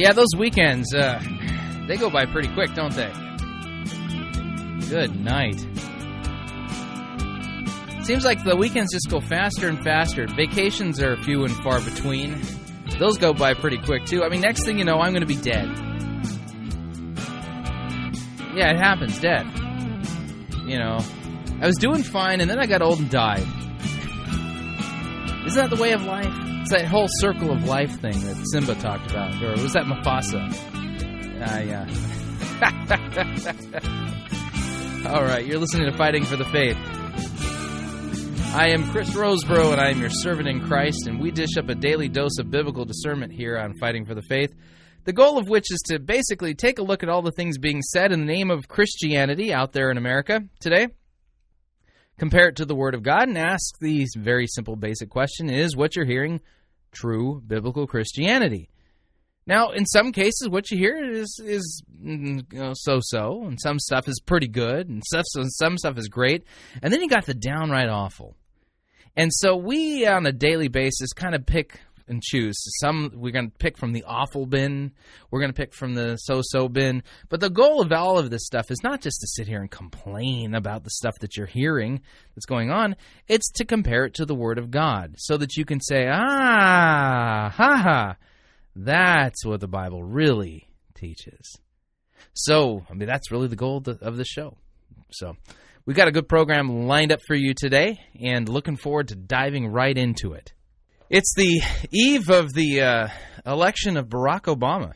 Yeah, those weekends, uh, they go by pretty quick, don't they? Good night. Seems like the weekends just go faster and faster. Vacations are few and far between. Those go by pretty quick, too. I mean, next thing you know, I'm going to be dead. Yeah, it happens, dead. You know, I was doing fine, and then I got old and died. Isn't that the way of life? It's that whole circle of life thing that Simba talked about, or was that Mufasa? Ah, yeah. All right, you're listening to Fighting for the Faith. I am Chris Rosebrough, and I am your servant in Christ, and we dish up a daily dose of biblical discernment here on Fighting for the Faith. The goal of which is to basically take a look at all the things being said in the name of Christianity out there in America today compare it to the Word of God, and ask the very simple, basic question Is what you're hearing true biblical Christianity? Now, in some cases, what you hear is is mm, mm, you know, so-so, and some stuff is pretty good, and stuff, some stuff is great, and then you got the downright awful. And so we, on a daily basis, kind of pick and choose. Some we're going to pick from the awful bin, we're going to pick from the so so bin. But the goal of all of this stuff is not just to sit here and complain about the stuff that you're hearing that's going on, it's to compare it to the Word of God so that you can say, ah, ha ha, that's what the Bible really teaches. So, I mean, that's really the goal of the, show. So, we've got a good program lined up for you today and looking forward to diving right into it. It's the eve of the uh, election of Barack Obama.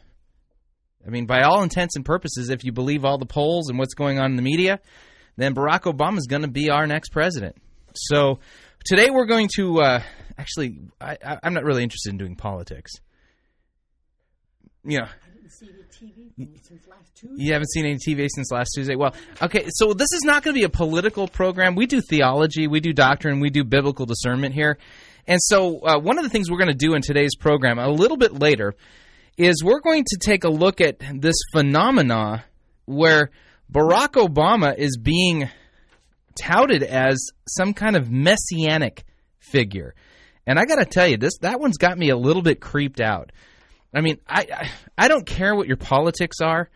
I mean, by all intents and purposes, if you believe all the polls and what's going on in the media, then Barack Obama is going to be our next president. So today we're going to uh, actually, I, am not really interested in doing politics. Know, you haven't seen any TV since last Tuesday? Well, okay, so this is not going to be a political program. We do theology, we do doctrine, we do biblical discernment here. And so, uh, one of the things we're going to do in today's program a little bit later is we're going to take a look at this phenomena where Barack Obama is being touted as some kind of messianic figure. And I got to tell you, this that one's got me a little bit creeped out. I mean, I, I don't care what your politics are.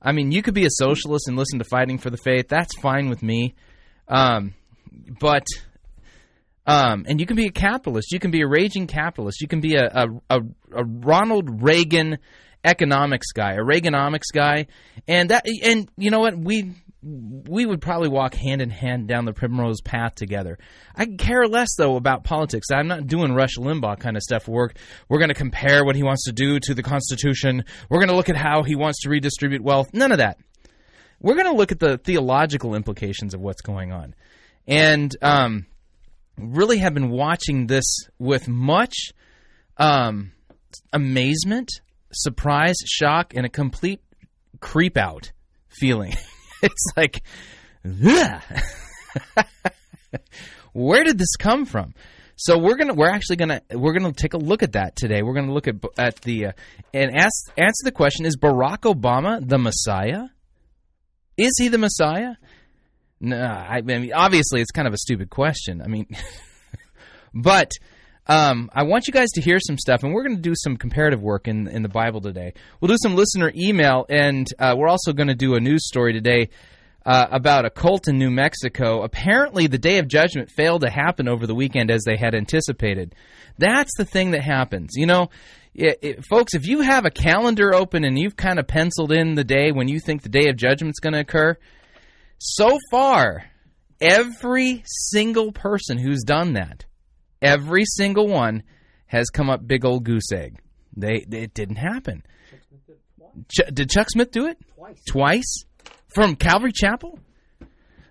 I mean, you could be a socialist and listen to Fighting for the Faith. That's fine with me. Um, but um, and you can be a capitalist. You can be a raging capitalist. You can be a, a, a, a Ronald Reagan economics guy, a Reaganomics guy, and that and you know what we we would probably walk hand in hand down the primrose path together. I care less though about politics. I'm not doing Rush Limbaugh kind of stuff. We're we're going to compare what he wants to do to the Constitution. We're going to look at how he wants to redistribute wealth. None of that. We're going to look at the theological implications of what's going on, and um, really have been watching this with much um, amazement, surprise, shock, and a complete creep out feeling. it's like, where did this come from? So we're gonna we're actually gonna we're gonna take a look at that today. We're gonna look at at the uh, and ask answer the question: Is Barack Obama the Messiah? Is he the Messiah? No, I, mean, obviously, it's kind of a stupid question. I mean, but um, I want you guys to hear some stuff, and we're going to do some comparative work in in the Bible today. We'll do some listener email, and uh, we're also going to do a news story today uh, about a cult in New Mexico. Apparently, the Day of Judgment failed to happen over the weekend as they had anticipated. That's the thing that happens. You know, it, it, folks, if you have a calendar open and you've kind of penciled in the day when you think the Day of Judgment's going to occur so far, every single person who's done that, every single one has come up big old goose egg. They it didn't happen. Ch- did Chuck Smith do it twice? Twice from Calvary Chapel.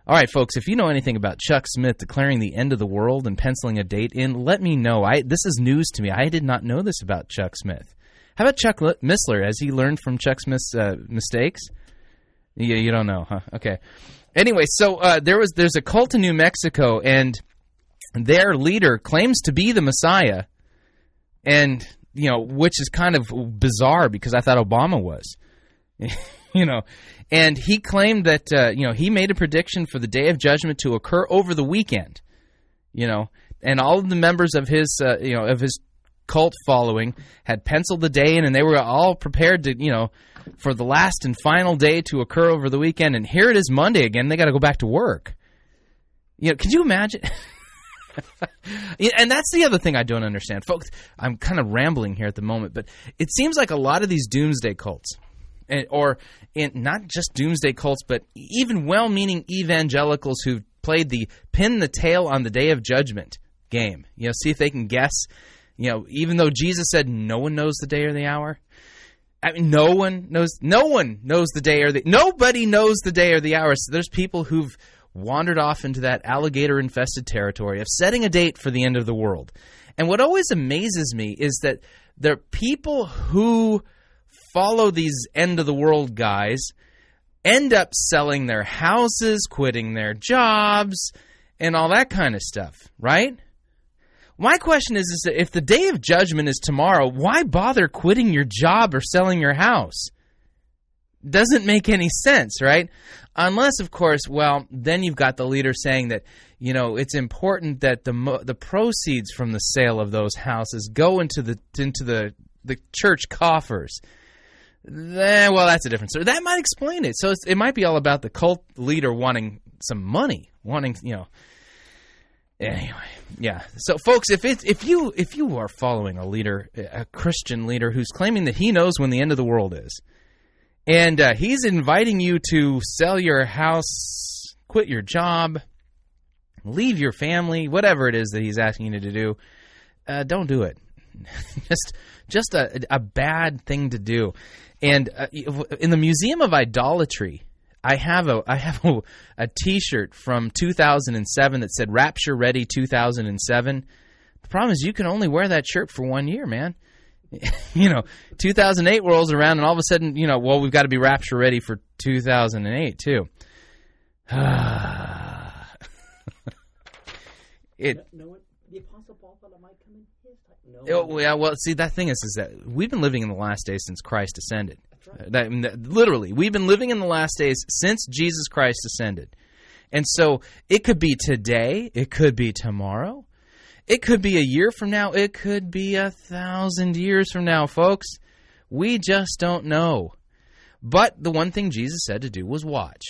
All right, folks. If you know anything about Chuck Smith declaring the end of the world and penciling a date in, let me know. I this is news to me. I did not know this about Chuck Smith. How about Chuck Missler? Has he learned from Chuck Smith's uh, mistakes? Yeah, you don't know, huh? Okay. Anyway, so uh, there was there's a cult in New Mexico, and their leader claims to be the Messiah, and you know, which is kind of bizarre because I thought Obama was, you know, and he claimed that uh, you know he made a prediction for the Day of Judgment to occur over the weekend, you know, and all of the members of his uh, you know of his cult following had penciled the day in, and they were all prepared to, you know, for the last and final day to occur over the weekend. And here it is Monday again. They got to go back to work. You know, could you imagine? and that's the other thing I don't understand, folks. I'm kind of rambling here at the moment, but it seems like a lot of these doomsday cults, eh, or in, not just doomsday cults, but even well-meaning evangelicals who've played the pin the tail on the day of judgment game. You know, see if they can guess. You know, even though Jesus said no one knows the day or the hour. I mean, no one knows. No one knows the day or the. Nobody knows the day or the hour. So there's people who've wandered off into that alligator infested territory of setting a date for the end of the world. And what always amazes me is that there are people who follow these end of the world guys end up selling their houses, quitting their jobs, and all that kind of stuff, right? My question is, is if the day of judgment is tomorrow, why bother quitting your job or selling your house? Doesn't make any sense, right? Unless, of course, well, then you've got the leader saying that you know it's important that the the proceeds from the sale of those houses go into the into the the church coffers. Then, well, that's a different story. That might explain it. So it might be all about the cult leader wanting some money, wanting you know. Anyway, yeah. So, folks, if it if you if you are following a leader, a Christian leader who's claiming that he knows when the end of the world is, and uh, he's inviting you to sell your house, quit your job, leave your family, whatever it is that he's asking you to do, uh, don't do it. just just a, a bad thing to do. And uh, in the Museum of Idolatry, I have a I have a, a T-shirt from 2007 that said "Rapture Ready 2007." The problem is you can only wear that shirt for one year, man. you know, 2008 rolls around, and all of a sudden, you know, well, we've got to be rapture ready for 2008 too. it. No, the Apostle Paul thought it might come in his time. No. Oh, yeah, well, see, that thing is, is that we've been living in the last days since Christ ascended. Right. That, literally, we've been living in the last days since Jesus Christ ascended. And so it could be today, it could be tomorrow, it could be a year from now. It could be a thousand years from now, folks. We just don't know. But the one thing Jesus said to do was watch.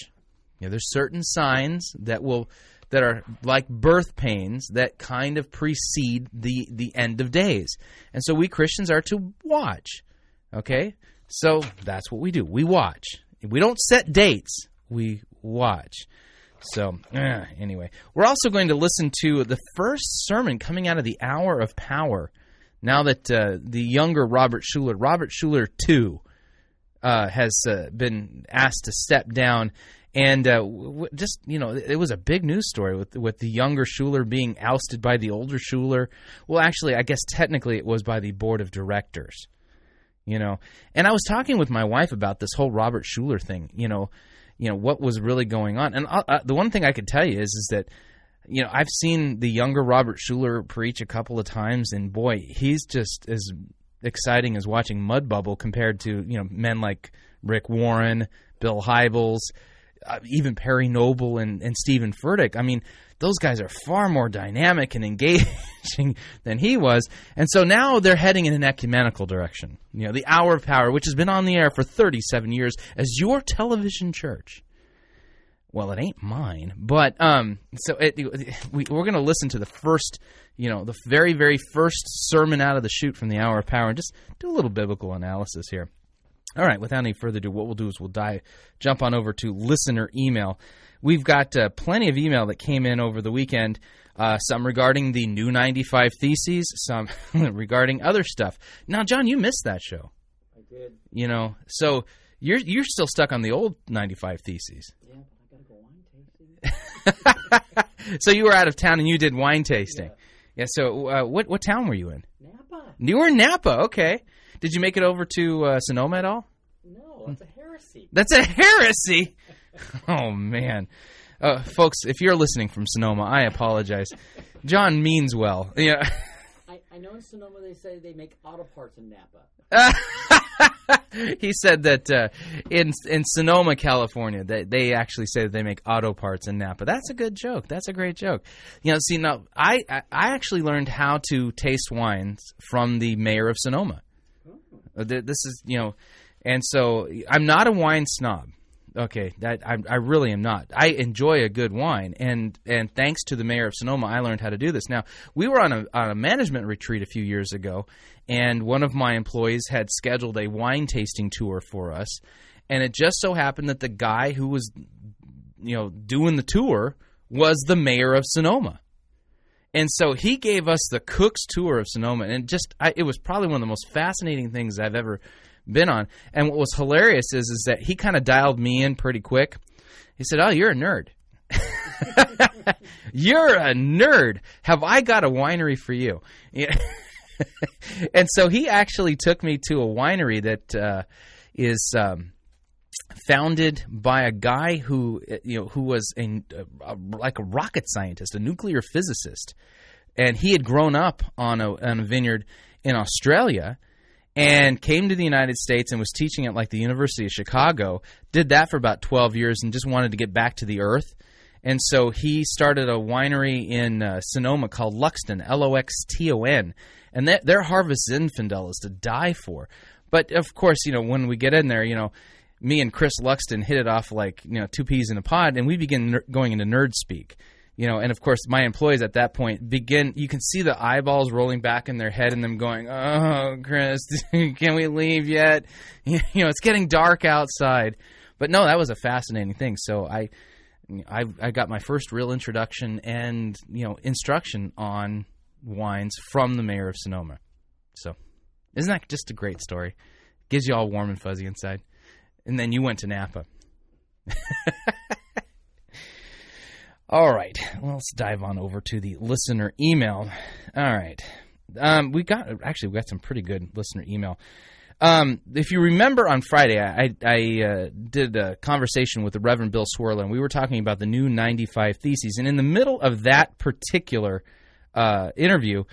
You know, there's certain signs that will that are like birth pains that kind of precede the the end of days. And so we Christians are to watch. Okay? So that's what we do. We watch. We don't set dates. We watch. So, uh, anyway, we're also going to listen to the first sermon coming out of the Hour of Power. Now that uh, the younger Robert Schuller, Robert Schuller II, uh, has uh, been asked to step down, and uh, w- just you know, it was a big news story with with the younger Schuller being ousted by the older Schuller. Well, actually, I guess technically it was by the board of directors. You know, and I was talking with my wife about this whole Robert Schuller thing. You know you know what was really going on. And uh, uh, the one thing I could tell you is is that you know I've seen the younger Robert Schuller preach a couple of times, and boy, he's just as exciting as watching Mud Bubble compared to you know men like Rick Warren, Bill Hybels, uh, even Perry Noble and and Steven Furtick. I mean, those guys are far more dynamic and engaging than he was. And so now they're heading in an ecumenical direction. You know, the Hour of Power, which has been on the air for 37 years as your television church. Well, it ain't mine, but um, so it, we, we're going to listen to the first, you know, the very, very first sermon out of the chute from the Hour of Power, and just do a little biblical analysis here. All right, without any further ado, what we'll do is we'll dive, jump on over to listener email. We've got uh, plenty of email that came in over the weekend. Uh, some regarding the new 95 Theses, some regarding other stuff. Now, John, you missed that show. I did. You know, so you're you're still stuck on the old 95 Theses. Yeah, but I gotta go wine tasting. so you were out of town and you did wine tasting. Yeah. yeah so uh, what what town were you in? Napa. You were in Napa. Okay. Did you make it over to uh, Sonoma at all? No, that's a heresy. That's a heresy. oh man, uh, folks, if you're listening from Sonoma, I apologize. John means well. Yeah. I, I know in Sonoma they say they make auto parts in Napa. he said that uh, in in Sonoma, California, they they actually say that they make auto parts in Napa. That's a good joke. That's a great joke. You know, see now, I I actually learned how to taste wines from the mayor of Sonoma. Uh, th- This is you know, and so I'm not a wine snob. Okay, that I, I really am not. I enjoy a good wine, and and thanks to the mayor of Sonoma, I learned how to do this. Now we were on a on a management retreat a few years ago, and one of my employees had scheduled a wine tasting tour for us, and it just so happened that the guy who was, you know, doing the tour was the mayor of Sonoma. And so he gave us the Cook's tour of Sonoma, and just I, it was probably one of the most fascinating things I've ever been on. And what was hilarious is is that he kind of dialed me in pretty quick. He said, "Oh, you're a nerd. you're a nerd. Have I got a winery for you?" Yeah. and so he actually took me to a winery that uh, is. Um, founded by a guy who you know who was a, a, like a rocket scientist, a nuclear physicist, and he had grown up on a, on a vineyard in Australia and came to the United States and was teaching at like the University of Chicago. Did that for about 12 years and just wanted to get back to the earth. And so he started a winery in uh, Sonoma called Loxton, L O X T O N. And that, their harvest Zinfandel is to die for. But of course, you know, when we get in there, you know, me and Chris Loxton hit it off like, you know, two peas in a pod, and we begin ner- going into nerd speak. You know, and of course, my employees at that point begin. You can see the eyeballs rolling back in their head, and them going, "Oh, Chris, can we leave yet? You know, it's getting dark outside." But no, that was a fascinating thing. So I, I, I got my first real introduction and you know instruction on wines from the mayor of Sonoma. So, isn't that just a great story? Gives you all warm and fuzzy inside. And then you went to Napa. all right, well, let's dive on over to the listener email. All right, um, we got actually we got some pretty good listener email. Um, if you remember on Friday, I, I uh, did a conversation with the Reverend Bill Cwirla, and we were talking about the new 95 Theses. And in the middle of that particular uh, interview,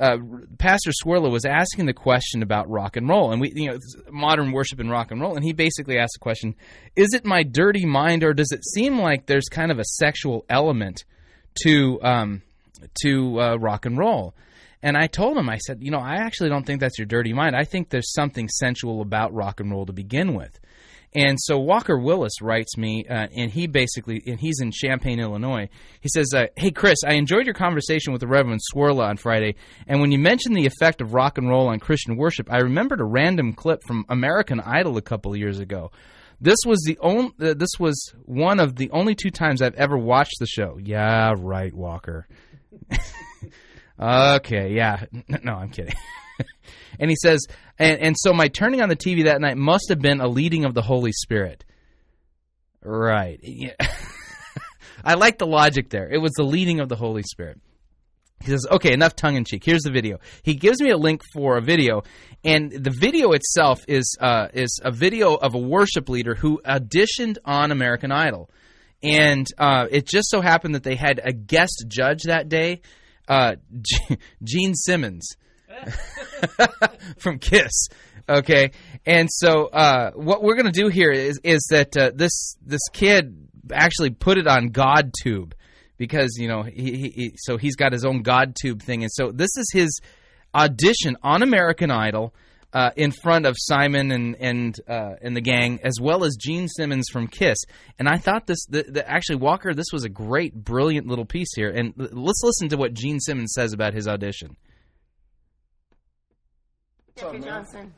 uh, Pastor Cwirla was asking the question about rock and roll, and we, you know, modern worship and rock and roll, and he basically asked the question: Is it my dirty mind, or does it seem like there's kind of a sexual element to um, to uh, rock and roll? And I told him, I said, you know, I actually don't think that's your dirty mind. I think there's something sensual about rock and roll to begin with. And so Walker Willis writes me, uh, and he basically, and he's in Champaign, Illinois. He says, uh, "Hey Chris, I enjoyed your conversation with the Reverend Cwirla on Friday, and when you mentioned the effect of rock and roll on Christian worship, I remembered a random clip from American Idol a couple years ago. This was the only, uh, this was one of the only two times I've ever watched the show. Yeah, right, Walker. okay, yeah, no, I'm kidding." and he says, and, and so my turning on the TV that night must have been a leading of the Holy Spirit. Right. Yeah. I like the logic there. It was the leading of the Holy Spirit. He says, okay, enough tongue in cheek. Here's the video. He gives me a link for a video, and the video itself is uh, is a video of a worship leader who auditioned on American Idol. And uh, it just so happened that they had a guest judge that day, uh, Gene Simmons from Kiss. Okay, and so uh, what we're gonna do here is is that uh, this this kid actually put it on GodTube because you know he, he, he so he's got his own GodTube thing, and so this is his audition on American Idol. Uh, in front of Simon and and uh, and the gang, as well as Gene Simmons from Kiss, and I thought this the, the, actually Walker, this was a great, brilliant little piece here, and let's listen to what Gene Simmons says about his audition. Jeffrey Johnson.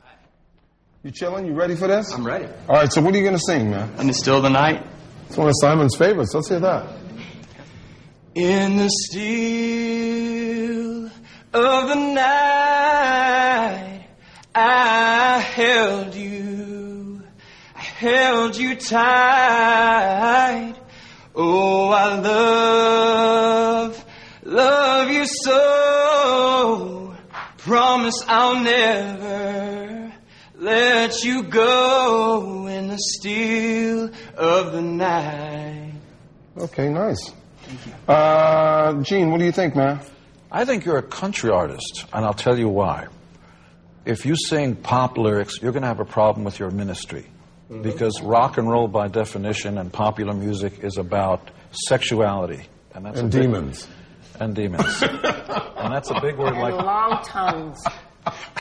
You chilling? You ready for this? I'm ready. All right, so what are you going to sing, man? In the still of the night. It's one of Simon's favorites. Let's hear that. In the still of the night, I held you. I held you tight. Oh, I love, love you so. Promise I'll never let you go in the still of the night. Okay, nice. Thank Uh, Gene, what do you think, man? I think you're a country artist, and I'll tell you why. If you sing pop lyrics, you're going to have a problem with your ministry. Because rock and roll, by definition, and popular music is about sexuality. And, that's And a big- demons. And demons. and that's a big word And like long tongues.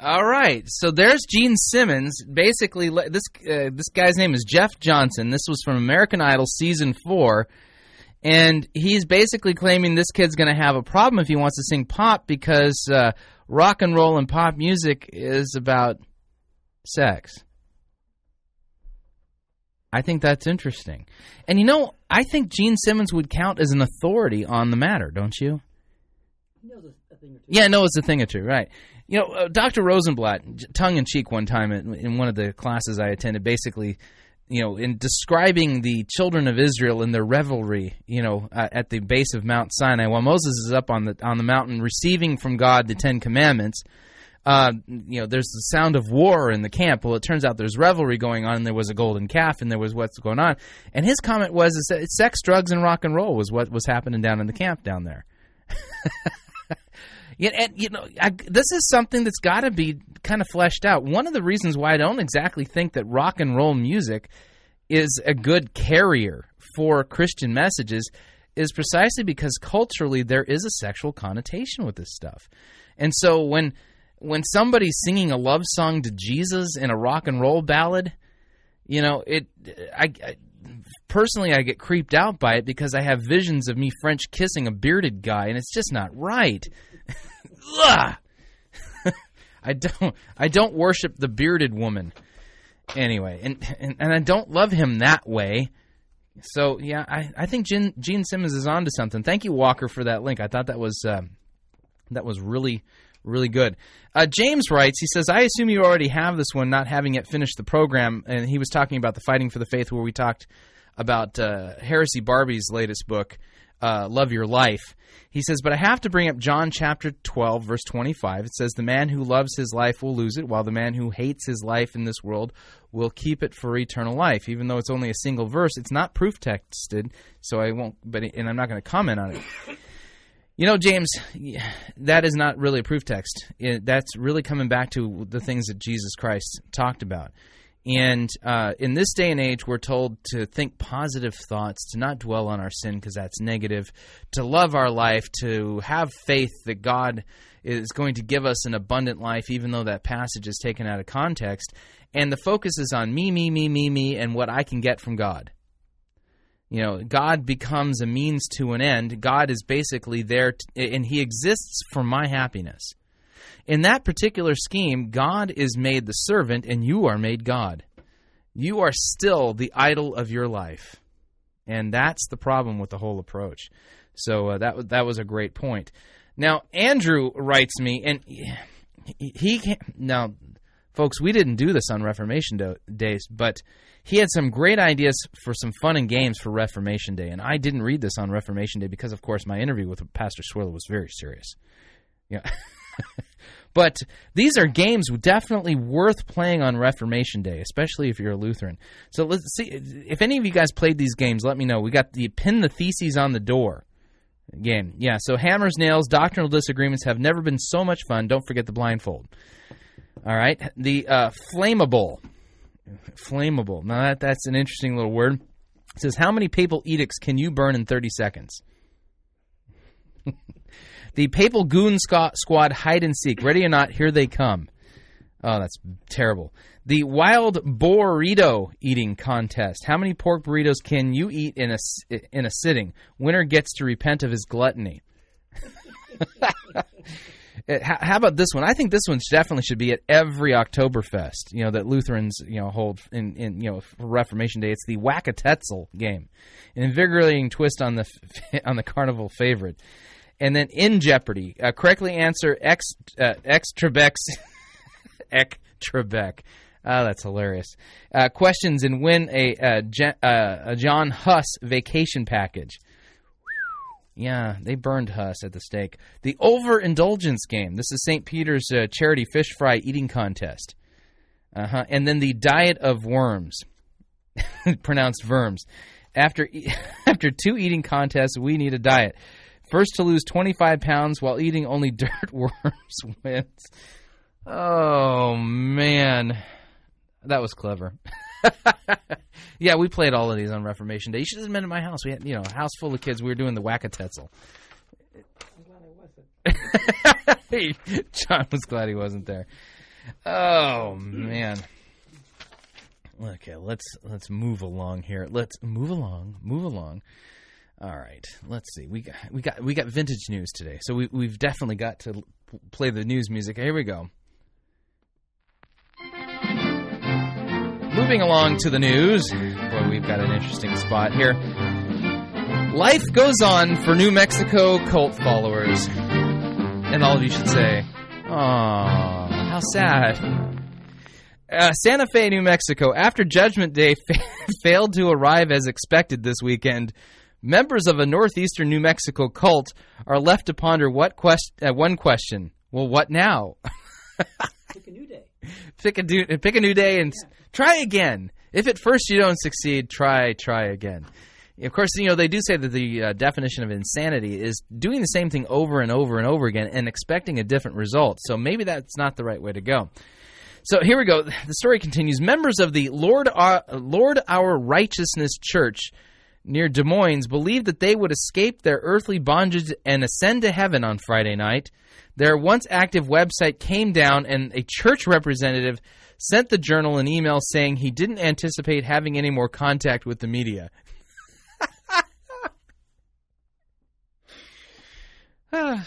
All right, so there's Gene Simmons. Basically, this uh, this guy's name is Jeff Johnson. This was from American Idol season four, and he's basically claiming this kid's going to have a problem if he wants to sing pop because uh, rock and roll and pop music is about sex. I think that's interesting, and you know, I think Gene Simmons would count as an authority on the matter, don't you? He knows a, a thing or two. Yeah, no, it's a thing or two, right? You know, uh, Dr. Rosenbladt, tongue in cheek, one time in, in one of the classes I attended, basically, you know, in describing the children of Israel and their revelry, you know, uh, at the base of Mount Sinai, while Moses is up on the on the mountain receiving from God the Ten Commandments. Uh, you know, there's the sound of war in the camp. Well, it turns out there's revelry going on, and there was a golden calf, and there was what's going on. And his comment was, that sex, drugs, and rock and roll was what was happening down in the camp down there. Yeah, and you know, I, this is something that's got to be kind of fleshed out. One of the reasons why I don't exactly think that rock and roll music is a good carrier for Christian messages is precisely because culturally there is a sexual connotation with this stuff. And so when when somebody's singing a love song to Jesus in a rock and roll ballad, you know, it I, I personally I get creeped out by it because I have visions of me French kissing a bearded guy and it's just not right. I don't I don't worship the bearded woman. Anyway, and, and and I don't love him that way. So yeah, I, I think Gene, Gene Simmons is onto something. Thank you, Walker, for that link. I thought that was um, that was really really good. Uh, James writes, he says, I assume you already have this one, not having yet finished the program. And he was talking about the Fighting for the Faith, where we talked about uh, Heresy Barbie's latest book, uh, Love Your Life. He says, But I have to bring up John chapter 12, verse 25. It says, The man who loves his life will lose it, while the man who hates his life in this world will keep it for eternal life. Even though it's only a single verse, it's not proof texted, so I won't, but, and I'm not going to comment on it. You know, James, that is not really a proof text. It, that's really coming back to the things that Jesus Christ talked about. And uh, in this day and age, we're told to think positive thoughts, to not dwell on our sin because that's negative, to love our life, to have faith that God is going to give us an abundant life, even though that passage is taken out of context. And the focus is on me, me, me, me, me, and what I can get from God. You know, God becomes a means to an end. God is basically there, and He exists for my happiness. In that particular scheme, God is made the servant, and you are made God. You are still the idol of your life, and that's the problem with the whole approach. So uh, that that was a great point. Now Andrew writes me, and he, he now, folks, we didn't do this on Reformation days, but he had some great ideas for some fun and games for Reformation Day, and I didn't read this on Reformation Day because, of course, my interview with Pastor Cwirla was very serious. Yeah. but these are games definitely worth playing on Reformation Day, especially if you're a Lutheran. So let's see if any of you guys played these games. Let me know. We got the pin the theses on the door game. Yeah. So hammers, nails, doctrinal disagreements have never been so much fun. Don't forget the blindfold. All right. The uh, flammable, flammable. Now that that's an interesting little word. It says how many papal edicts can you burn in 30 seconds? The Papal Goon Squad hide and seek. Ready or not, here they come. Oh, that's terrible. The Wild Burrito eating contest. How many pork burritos can you eat in a in a sitting? Winner gets to repent of his gluttony. Uh, how, how about this one? I think this one definitely should be at every Oktoberfest. You know that Lutherans you know hold in, in you know for Reformation Day. It's the Whack-a-Tetzel game, an invigorating twist on the on the carnival favorite. And then in Jeopardy, uh, correctly answer X uh, X Trebek's Ek Trebek. Oh, that's hilarious. Uh, questions and win a, uh, uh, a John Huss vacation package. Yeah, they burned Huss at the stake. The overindulgence game. This is St. Peter's uh, charity fish fry eating contest. Uh huh. And then the diet of worms, pronounced verms. After e- after two eating contests, we need a diet. First to lose 25 pounds while eating only dirt worms wins. Oh, man. That was clever. yeah, we played all of these on Reformation Day. You should have been at my house. We had, you know, a house full of kids. We were doing the whack-a-tetzel. John was glad he wasn't there. Oh man. Okay, let's let's move along here. Let's move along, move along. All right, let's see. We got we got we got vintage news today, so we we've definitely got to play the news music. Here we go. Moving along to the news. Boy, we've got an interesting spot here. Life goes on for New Mexico cult followers. And all of you should say, "Aw, how sad." Uh, Santa Fe, New Mexico. After Judgment Day fa- failed to arrive as expected this weekend, members of a northeastern New Mexico cult are left to ponder what quest- uh, one question. Well, what now? Pick a new day. pick a do- pick a new day and s try again. If at first you don't succeed, try try again. Of course, you know they do say that the uh, definition of insanity is doing the same thing over and over and over again and expecting a different result. So maybe that's not the right way to go. So here we go. The story continues. Members of the Lord Our, Lord Our Righteousness Church near Des Moines believed that they would escape their earthly bondage and ascend to heaven on Friday night. Their once active website came down, and a church representative sent the journal an email saying he didn't anticipate having any more contact with the media.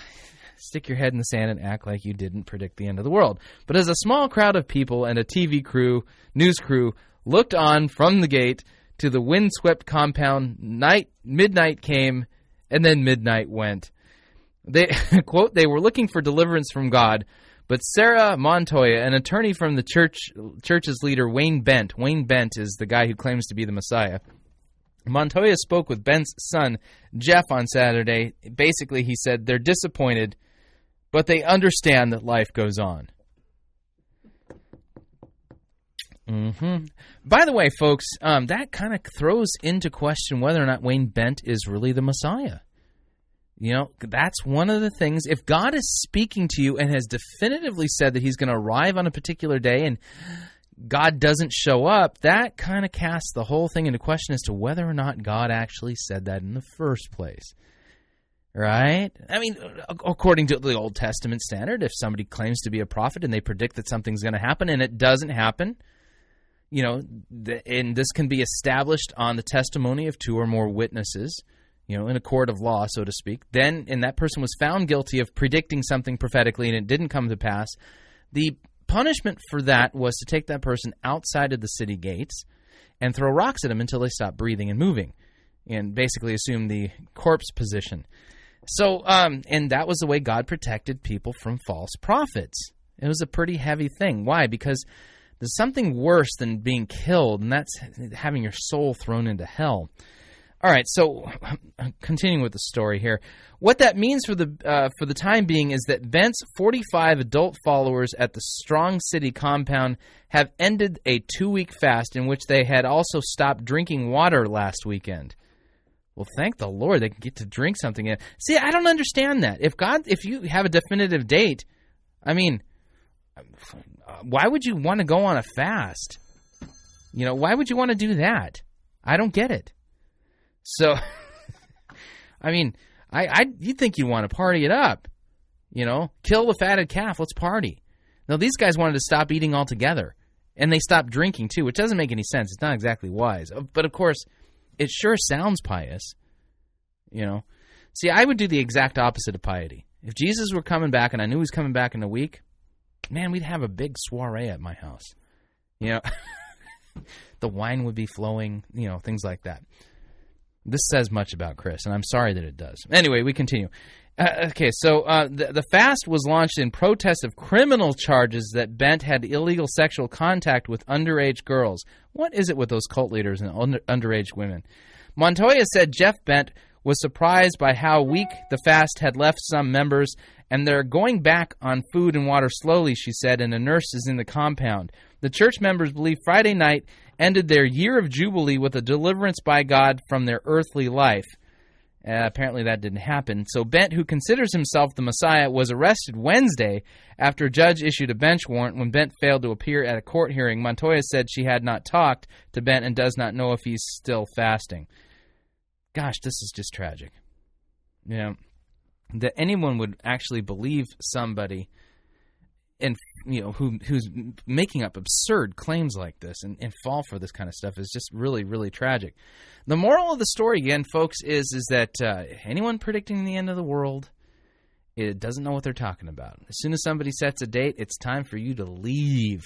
Stick your head in the sand and act like you didn't predict the end of the world. But as a small crowd of people and a TV crew, news crew, looked on from the gate to the windswept compound, night midnight came, and then midnight went. They quote they were looking for deliverance from God, but Sarah Montoya, an attorney from the church church's leader Wayne Bent, Wayne Bent is the guy who claims to be the Messiah. Montoya spoke with Bent's son, Jeff, on Saturday. Basically, he said they're disappointed, but they understand that life goes on. hmm By the way, folks, um, that kind of throws into question whether or not Wayne Bent is really the Messiah. You know, that's one of the things. If God is speaking to you and has definitively said that He's going to arrive on a particular day and God doesn't show up, that kind of casts the whole thing into question as to whether or not God actually said that in the first place. Right? I mean, according to the Old Testament standard, if somebody claims to be a prophet and they predict that something's going to happen and it doesn't happen, you know, and this can be established on the testimony of two or more witnesses, you know, in a court of law, so to speak, then, and that person was found guilty of predicting something prophetically and it didn't come to pass, the punishment for that was to take that person outside of the city gates and throw rocks at them until they stopped breathing and moving, and basically assume the corpse position. So, um, and that was the way God protected people from false prophets. It was a pretty heavy thing. Why? Because there's something worse than being killed, and that's having your soul thrown into hell. All right, so continuing with the story here, what that means for the uh, for the time being is that Bent's 45 adult followers at the Strong City compound have ended a two week fast in which they had also stopped drinking water last weekend. Well, thank the Lord they can get to drink something. See, I don't understand that. If God, if you have a definitive date, I mean, why would you want to go on a fast? You know, why would you want to do that? I don't get it. So, I mean, I, I you'd think you'd want to party it up. You know, kill the fatted calf. Let's party. Now these guys wanted to stop eating altogether, and they stopped drinking too, which doesn't make any sense. It's not exactly wise, uh, but of course, it sure sounds pious. You know, see, I would do the exact opposite of piety. If Jesus were coming back, and I knew he was coming back in a week, man, we'd have a big soiree at my house. You know, the wine would be flowing. You know, things like that. This says much about Chris, and I'm sorry that it does. Anyway, we continue. Uh, okay, so uh, the, the fast was launched in protest of criminal charges that Bent had illegal sexual contact with underage girls. What is it with those cult leaders and under, underage women? Montoya said Jeff Bent was surprised by how weak the fast had left some members, and they're going back on food and water slowly, she said, and a nurse is in the compound. The church members believe Friday night ended their year of jubilee with a deliverance by God from their earthly life. Uh, apparently, that didn't happen. So, Bent, who considers himself the Messiah, was arrested Wednesday after a judge issued a bench warrant when Bent failed to appear at a court hearing. Montoya said she had not talked to Bent and does not know if he's still fasting. Gosh, this is just tragic. You know, that anyone would actually believe somebody and you know who who's making up absurd claims like this and, and fall for this kind of stuff is just really really tragic. The moral of the story again, folks, is is that uh, anyone predicting the end of the world it doesn't know what they're talking about. As soon as somebody sets a date, it's time for you to leave.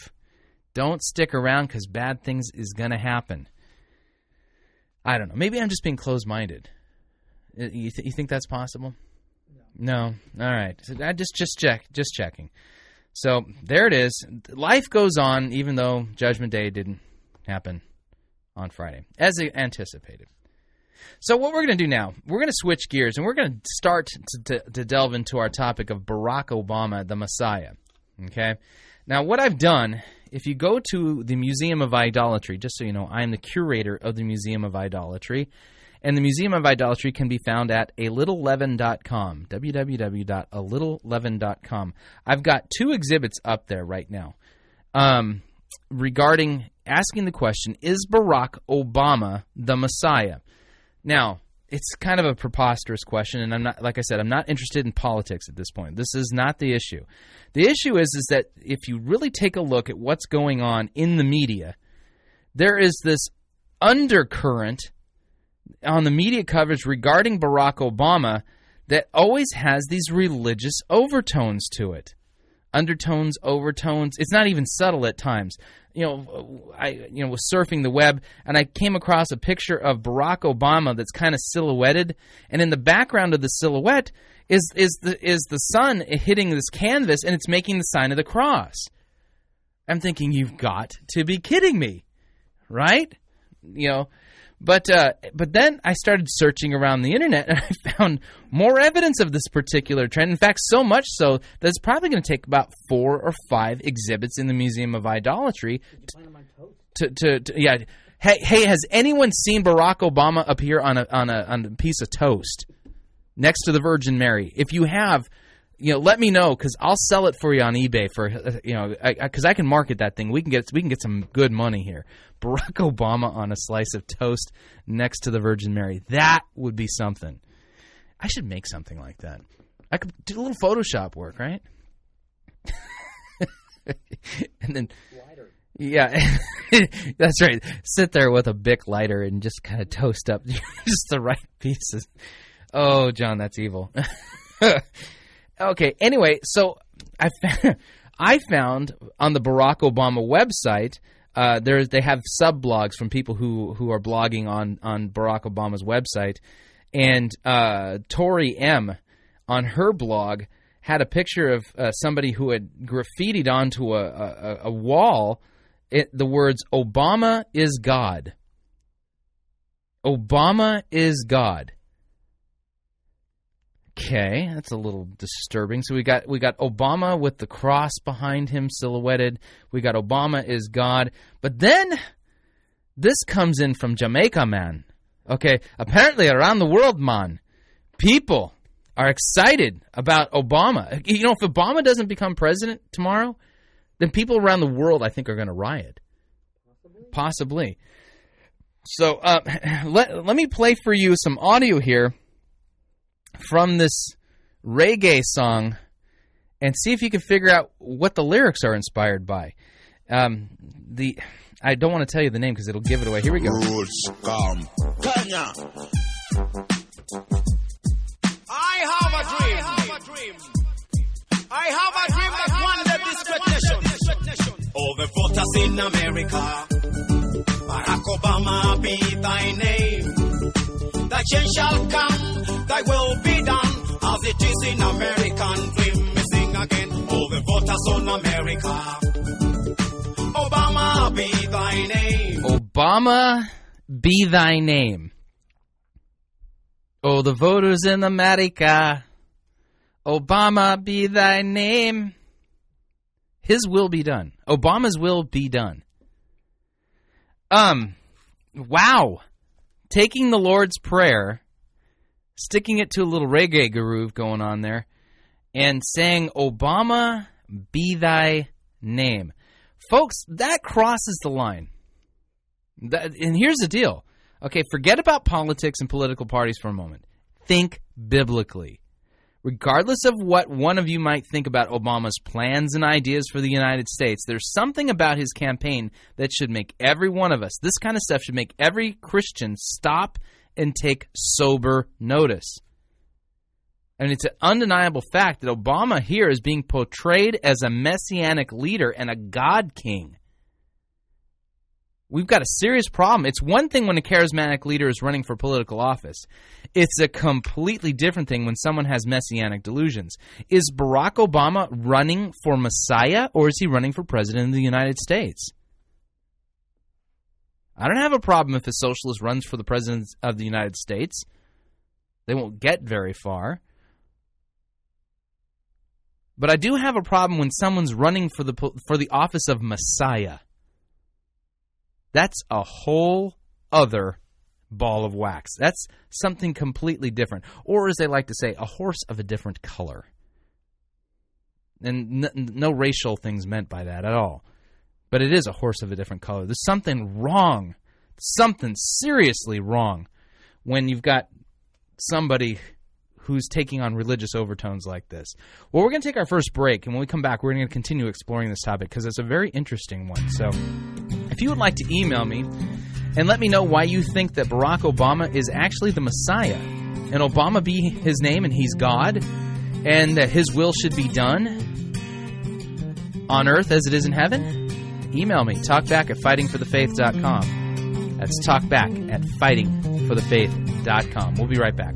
Don't stick around because bad things is going to happen. I don't know. Maybe I'm just being closed minded. You, th- you think that's possible? No. All right. So I just just check just checking. So there it is. Life goes on, even though Judgment Day didn't happen on Friday, as anticipated. So what we're going to do now, we're going to switch gears and we're going to start to, to, to, delve into our topic of Barack Obama, the Messiah. Okay. Now, what I've done, if you go to the Museum of Idolatry, just so you know, I am the curator of the Museum of Idolatry. And the Museum of Idolatry can be found at a littleleaven.com, www.alittleleaven.com. I've got two exhibits up there right now um, regarding asking the question Is Barack Obama the Messiah? Now, it's kind of a preposterous question, and I'm not, like I said, I'm not interested in politics at this point. This is not the issue. The issue is, is that if you really take a look at what's going on in the media, there is this undercurrent on the media coverage regarding Barack Obama that always has these religious overtones to it. Undertones, overtones. It's not even subtle at times. You know, I you know was surfing the web and I came across a picture of Barack Obama that's kind of silhouetted, and in the background of the silhouette is is the is the sun hitting this canvas and it's making the sign of the cross. I'm thinking, you've got to be kidding me, right? You know, but uh, but then I started searching around the internet and I found more evidence of this particular trend. In fact, so much so that it's probably going to take about four or five exhibits in the Museum of Idolatry to, to, to yeah. Hey, hey, has anyone seen Barack Obama appear on a on a on a piece of toast next to the Virgin Mary? If you have, you know, let me know because I'll sell it for you on eBay for uh, you know because I, I, can market that thing. We can get we can get some good money here. Barack Obama on a slice of toast next to the Virgin Mary. That would be something. I should make something like that. I could do a little Photoshop work, right? and then, lighter. yeah, that's right. Sit there with a Bic lighter and just kind of toast up just the right pieces. Oh, John, that's evil. Okay. Anyway, so I I found on the Barack Obama website uh, there they have sub blogs from people who who are blogging on on Barack Obama's website, and uh, Tori M on her blog had a picture of uh, somebody who had graffitied onto a, a, a wall it, the words "Obama is God." Obama is God. Okay, that's a little disturbing. So we got we got Obama with the cross behind him silhouetted. We got Obama is God. But then this comes in from Jamaica, man. Okay, apparently around the world, man, people are excited about Obama. You know, if Obama doesn't become president tomorrow, then people around the world, I think, are going to riot. Possibly. So uh, let let me play for you some audio here from this reggae song and see if you can figure out what the lyrics are inspired by. Um, the I don't want to tell you the name because it'll give it away. Here we go. I have a dream. I have a dream. I have a dream that one day this great nation, all the voters in America, Barack Obama be thy name. Thy change shall come, thy will be done, as it is in American dream. We sing again, all the voters on America. Obama be thy name. Obama be thy name. Oh, the voters in America. Obama be thy name. His will be done. Obama's will be done. Um, wow taking the Lord's Prayer, sticking it to a little reggae groove going on there, and saying, Obama be thy name. Folks, that crosses the line. That, and here's the deal. Okay, forget about politics and political parties for a moment. Think biblically. Regardless of what one of you might think about Obama's plans and ideas for the United States, there's something about his campaign that should make every one of us, this kind of stuff should make every Christian stop and take sober notice. And it's an undeniable fact that Obama here is being portrayed as a messianic leader and a God king. We've got a serious problem. It's one thing when a charismatic leader is running for political office. It's a completely different thing when someone has messianic delusions. Is Barack Obama running for Messiah or is he running for president of the United States? I don't have a problem if a socialist runs for the president of the United States. They won't get very far. But I do have a problem when someone's running for the for the office of Messiah. That's a whole other ball of wax. That's something completely different. Or, as they like to say, a horse of a different color. And n- no racial things meant by that at all. But it is a horse of a different color. There's something wrong, something seriously wrong when you've got somebody who's taking on religious overtones like this. Well, we're going to take our first break, and when we come back, we're going to continue exploring this topic because it's a very interesting one. So, if you would like to email me and let me know why you think that Barack Obama is actually the Messiah, and Obama be his name and he's God, and that his will should be done on earth as it is in heaven, email me, talkback at fightingforthefaith.com. That's talkback at fightingforthefaith.com. We'll be right back.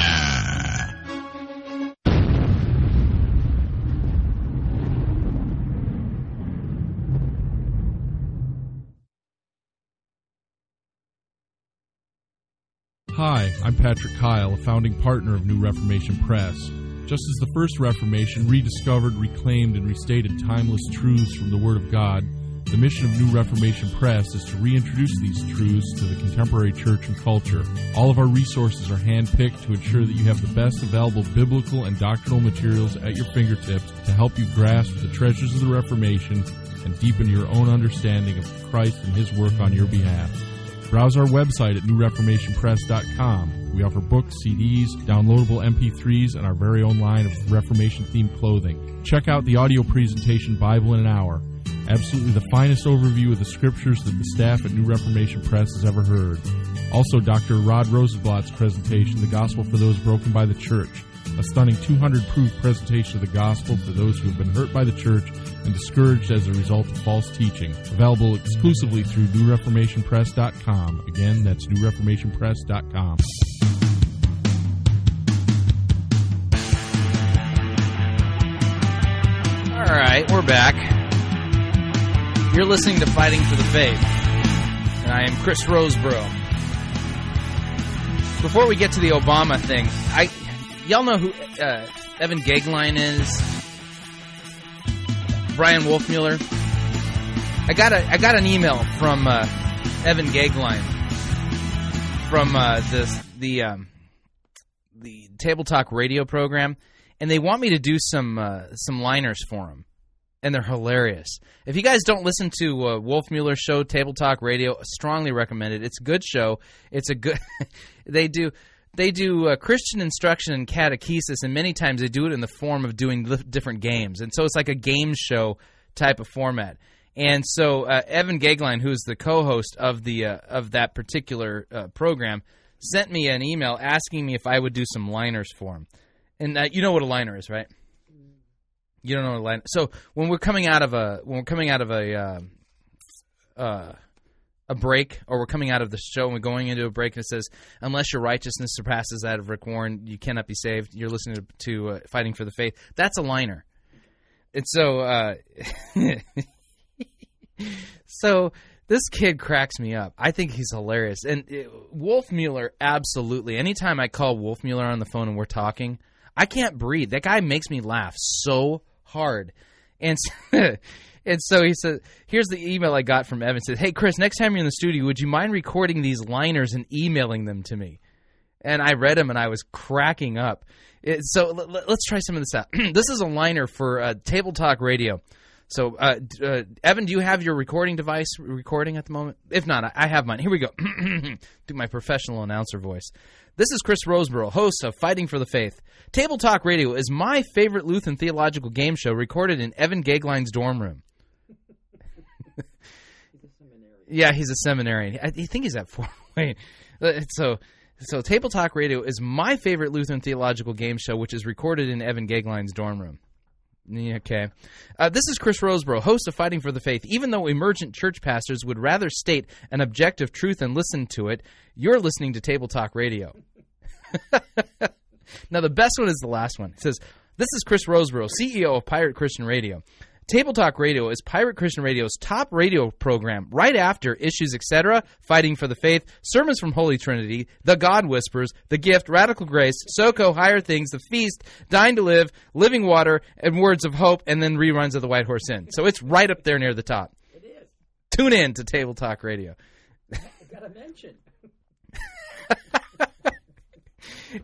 Hi, I'm Patrick Kyle, a founding partner of New Reformation Press. Just as the first Reformation rediscovered, reclaimed, and restated timeless truths from the Word of God, the mission of New Reformation Press is to reintroduce these truths to the contemporary church and culture. All of our resources are handpicked to ensure that you have the best available biblical and doctrinal materials at your fingertips to help you grasp the treasures of the Reformation and deepen your own understanding of Christ and His work on your behalf. Browse our website at newreformationpress.com. We offer books, CDs, downloadable MP3s, and our very own line of Reformation themed clothing. Check out the audio presentation Bible in an Hour. Absolutely the finest overview of the scriptures that the staff at New Reformation Press has ever heard. Also, Dr. Rod Rosenbladt's presentation, The Gospel for Those Broken by the Church, a stunning 200 proof presentation of the gospel for those who have been hurt by the church and discouraged as a result of false teaching. Available exclusively through newreformationpress.com. Again, that's newreformationpress.com. All right, we're back. You're listening to Fighting for the Faith, and I am Chris Rosebrough. Before we get to the Obama thing, I y'all know who uh, Evan Goeglein is, Brian Wolfmueller. I got a I got an email from uh, Evan Goeglein from uh, this the um, the Table Talk radio program, and they want me to do some uh, some liners for them, and they're hilarious. If you guys don't listen to uh, show, Table Talk Radio, strongly recommend it. It's a good show. It's a good. they do they do uh, Christian instruction and catechesis, and many times they do it in the form of doing li- different games, and so it's like a game show type of format. And so uh, Evan Goeglein, who is the co-host of the uh, of that particular uh, program, sent me an email asking me if I would do some liners for him. And uh, you know what a liner is, right? You don't know what a liner. So when we're coming out of a when we're coming out of a uh, a break or we're coming out of the show and we're going into a break and it says, unless your righteousness surpasses that of Rick Warren, you cannot be saved. You're listening to, to uh, Fighting for the Faith. That's a liner. And so, uh, so this kid cracks me up. I think he's hilarious. And uh, Wolfmueller, absolutely. Anytime I call Wolfmueller on the phone and we're talking, I can't breathe. That guy makes me laugh so hard. And and so he said, "Here's the email I got from Evan. It said, "Hey Chris, next time you're in the studio, would you mind recording these liners and emailing them to me?" And I read them and I was cracking up. It, so l- l- let's try some of this out. this is a liner for uh, Table Talk Radio. So, uh, uh, Evan, do you have your recording device recording at the moment? If not, I, I have mine. Here we go. do my professional announcer voice. This is Chris Rosebrough, host of Fighting for the Faith. Table Talk Radio is my favorite Lutheran theological game show recorded in Evan Goeglein's dorm room. Yeah, he's a seminarian. I think he's at Fort Wayne. Uh, So, so Table Talk Radio is my favorite Lutheran theological game show, which is recorded in Evan Goeglein's dorm room. Okay. Uh, this is Chris Rosebrough, host of Fighting for the Faith. Even though emergent church pastors would rather state an objective truth and listen to it, you're listening to Table Talk Radio. now, the best one is the last one. It says, This is Chris Rosebrough, CEO of Pirate Christian Radio. Table Talk Radio is Pirate Christian Radio's top radio program, right after Issues Etc., Fighting for the Faith, Sermons from Holy Trinity, The God Whispers, The Gift, Radical Grace, SoCo, Higher Things, The Feast, Dying to Live, Living Water, and Words of Hope, and then reruns of The White Horse Inn. So it's right up there near the top. It is. Tune in to Table Talk Radio. I gotta mention.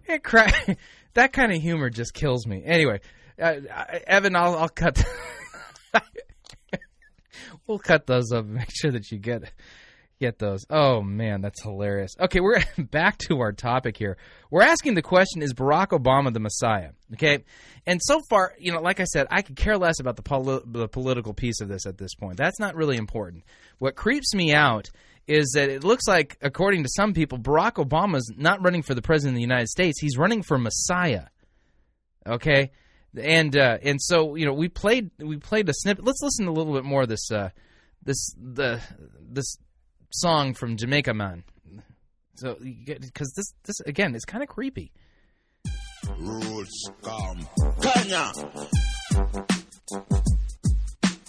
It cra- that kind of humor just kills me. Anyway, uh, Evan, I'll, I'll cut. we'll cut those up. and Make sure that you get get those. Oh man, that's hilarious. Okay, we're back to our topic here. We're asking the question: Is Barack Obama the Messiah? Okay, and so far, you know, like I said, I could care less about the, the political piece of this at this point. That's not really important. What creeps me out is that it looks like, according to some people, Barack Obama's not running for the president of the United States. He's running for Messiah. Okay, and uh, and so you know we played we played a snippet. Let's listen to a little bit more of this uh, this the this song from Jamaica Man. So because this this again is kind of creepy. Rules come. Kenya.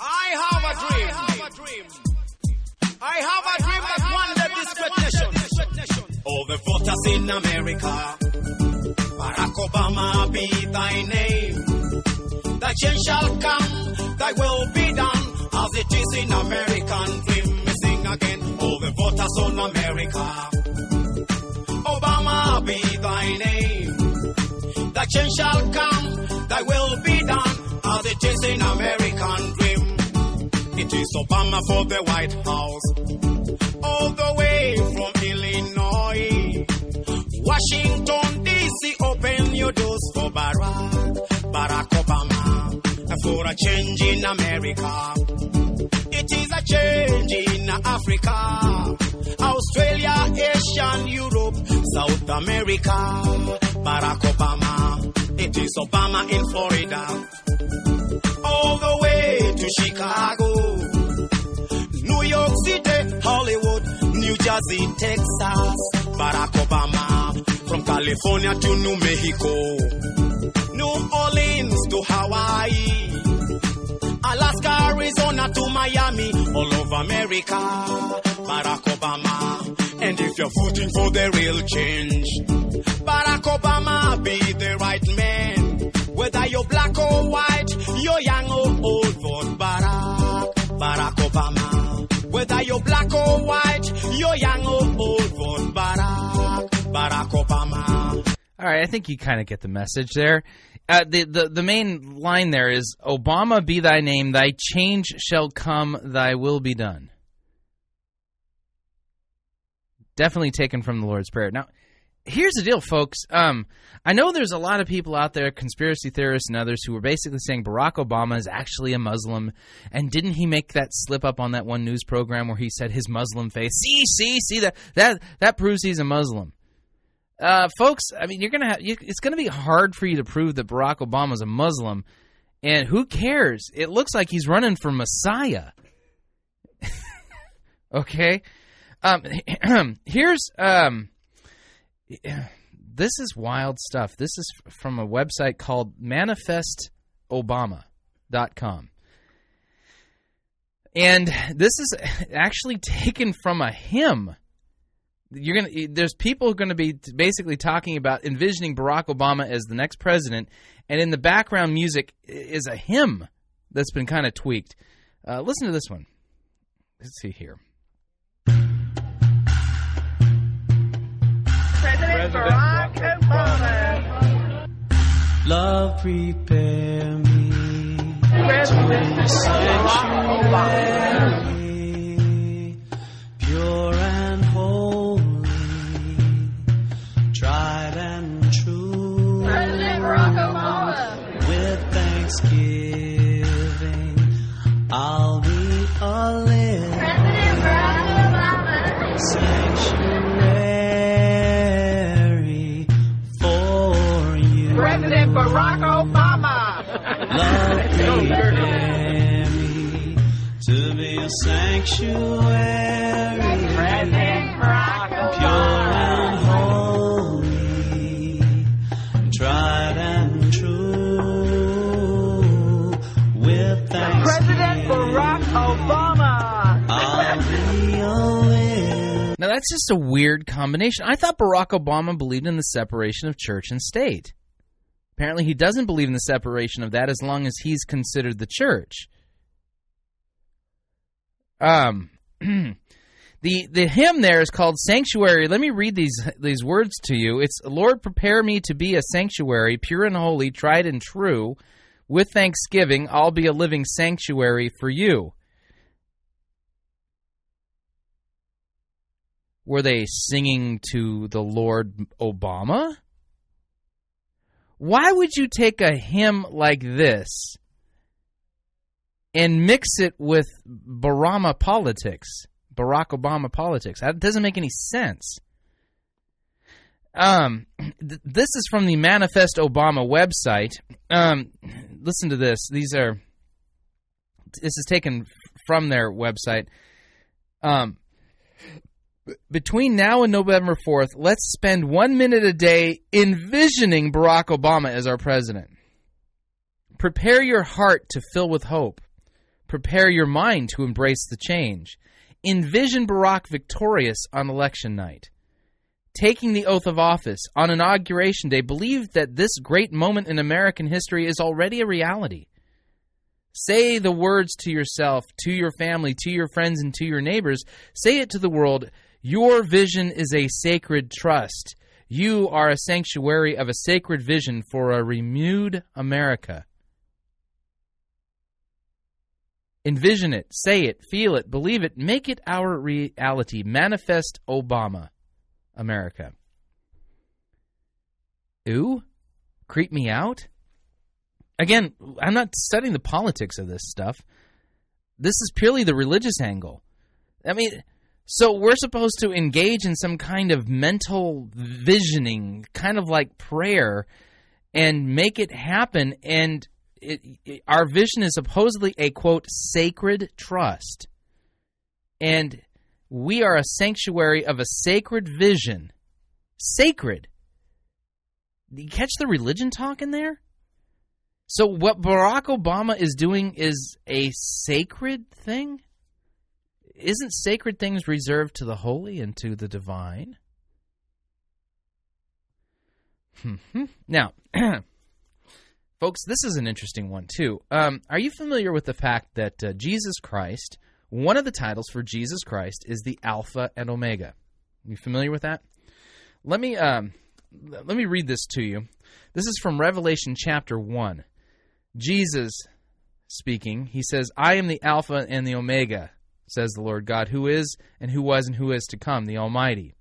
I have a dream. I have a dream that one day this great nation, all the voters in America, Barack Obama be thy name. Thy change shall come, thy will be done, as it is in American dream. We sing again, all the voters on America. Obama be thy name. Thy change shall come, thy will be done, as it is in American dream. It is Obama for the White House, all the way from Illinois. Washington, D.C., open your doors for Barack, Barack Obama, for a change in America. It is a change in Africa, Australia, Asia, Europe, South America. Barack Obama, it is Obama in Florida, all the way to Chicago, New York City, Hollywood, New Jersey, Texas. Barack Obama, from California to New Mexico, New Orleans to Hawaii. Alaska, Arizona to Miami, all over America, Barack Obama. And if you're voting for the real change, Barack Obama be the right man. Whether you're black or white, you're young or old, vote Barack, Barack Obama. Whether you're black or white, you're young or Barack Obama. All right, I think you kind of get the message there. Uh, the, the the main line there is Obama be thy name, thy change shall come, thy will be done. Definitely taken from the Lord's Prayer. Now, here's the deal, folks. Um, I know there's a lot of people out there, conspiracy theorists and others, who are basically saying Barack Obama is actually a Muslim, and didn't he make that slip up on that one news program where he said his Muslim faith? See, see, see that that that proves he's a Muslim. Uh, folks, I mean, you're gonna have you, it's gonna be hard for you to prove that Barack Obama's a Muslim, and who cares? It looks like he's running for Messiah. okay, Um, here's um, this is wild stuff. This is from a website called ManifestObama.com. And this is actually taken from a hymn. You're gonna. There's people going to be basically talking about envisioning Barack Obama as the next president, and in the background music is a hymn that's been kind of tweaked. Uh, listen to this one. Let's see here. President Barack Obama. Love prepare me President to Barack Obama. sanctuary, pure to be a sanctuary, President Barack pure and holy, tried and true. With President Barack Obama. I'll be a living. Now that's just a weird combination. I thought Barack Obama believed in the separation of church and state. Apparently, he doesn't believe in the separation of that as long as he's considered the church. Um, the the hymn there is called Sanctuary. Let me read these these words to you. It's Lord, prepare me to be a sanctuary, pure and holy, tried and true. With thanksgiving, I'll be a living sanctuary for you. Were they singing to the Lord Obama? Why would you take a hymn like this and mix it with Barama politics, Barack Obama politics? That doesn't make any sense. Um, th- this is from the Manifest Obama website. Um, listen to this. These are. This is taken from their website. Um, between now and November 4th, let's spend one minute a day envisioning Barack Obama as our president. Prepare your heart to fill with hope. Prepare your mind to embrace the change. Envision Barack victorious on election night. Taking the oath of office on Inauguration Day, believe that this great moment in American history is already a reality. Say the words to yourself, to your family, to your friends, and to your neighbors. Say it to the world Your vision is a sacred trust. You are a sanctuary of a sacred vision for a renewed America. Envision it, say it, feel it, believe it, make it our reality. Manifest Obama, America. Ooh, creep me out? Again, I'm not studying the politics of this stuff. This is purely the religious angle. I mean, so we're supposed to engage in some kind of mental visioning, kind of like prayer, and make it happen. And it, it, our vision is supposedly a quote sacred trust, and we are a sanctuary of a sacred vision. Sacred. You catch the religion talk in there? So what Barack Obama is doing is a sacred thing? Isn't sacred things reserved to the holy and to the divine? now, folks, this is an interesting one too. Um, are you familiar with the fact that uh, Jesus Christ, one of the titles for Jesus Christ, is the Alpha and Omega? You familiar with that? Let me um, let me read this to you. This is from Revelation chapter one. Jesus speaking, he says, I am the Alpha and the Omega, says the Lord God, who is and who was and who is to come, the Almighty.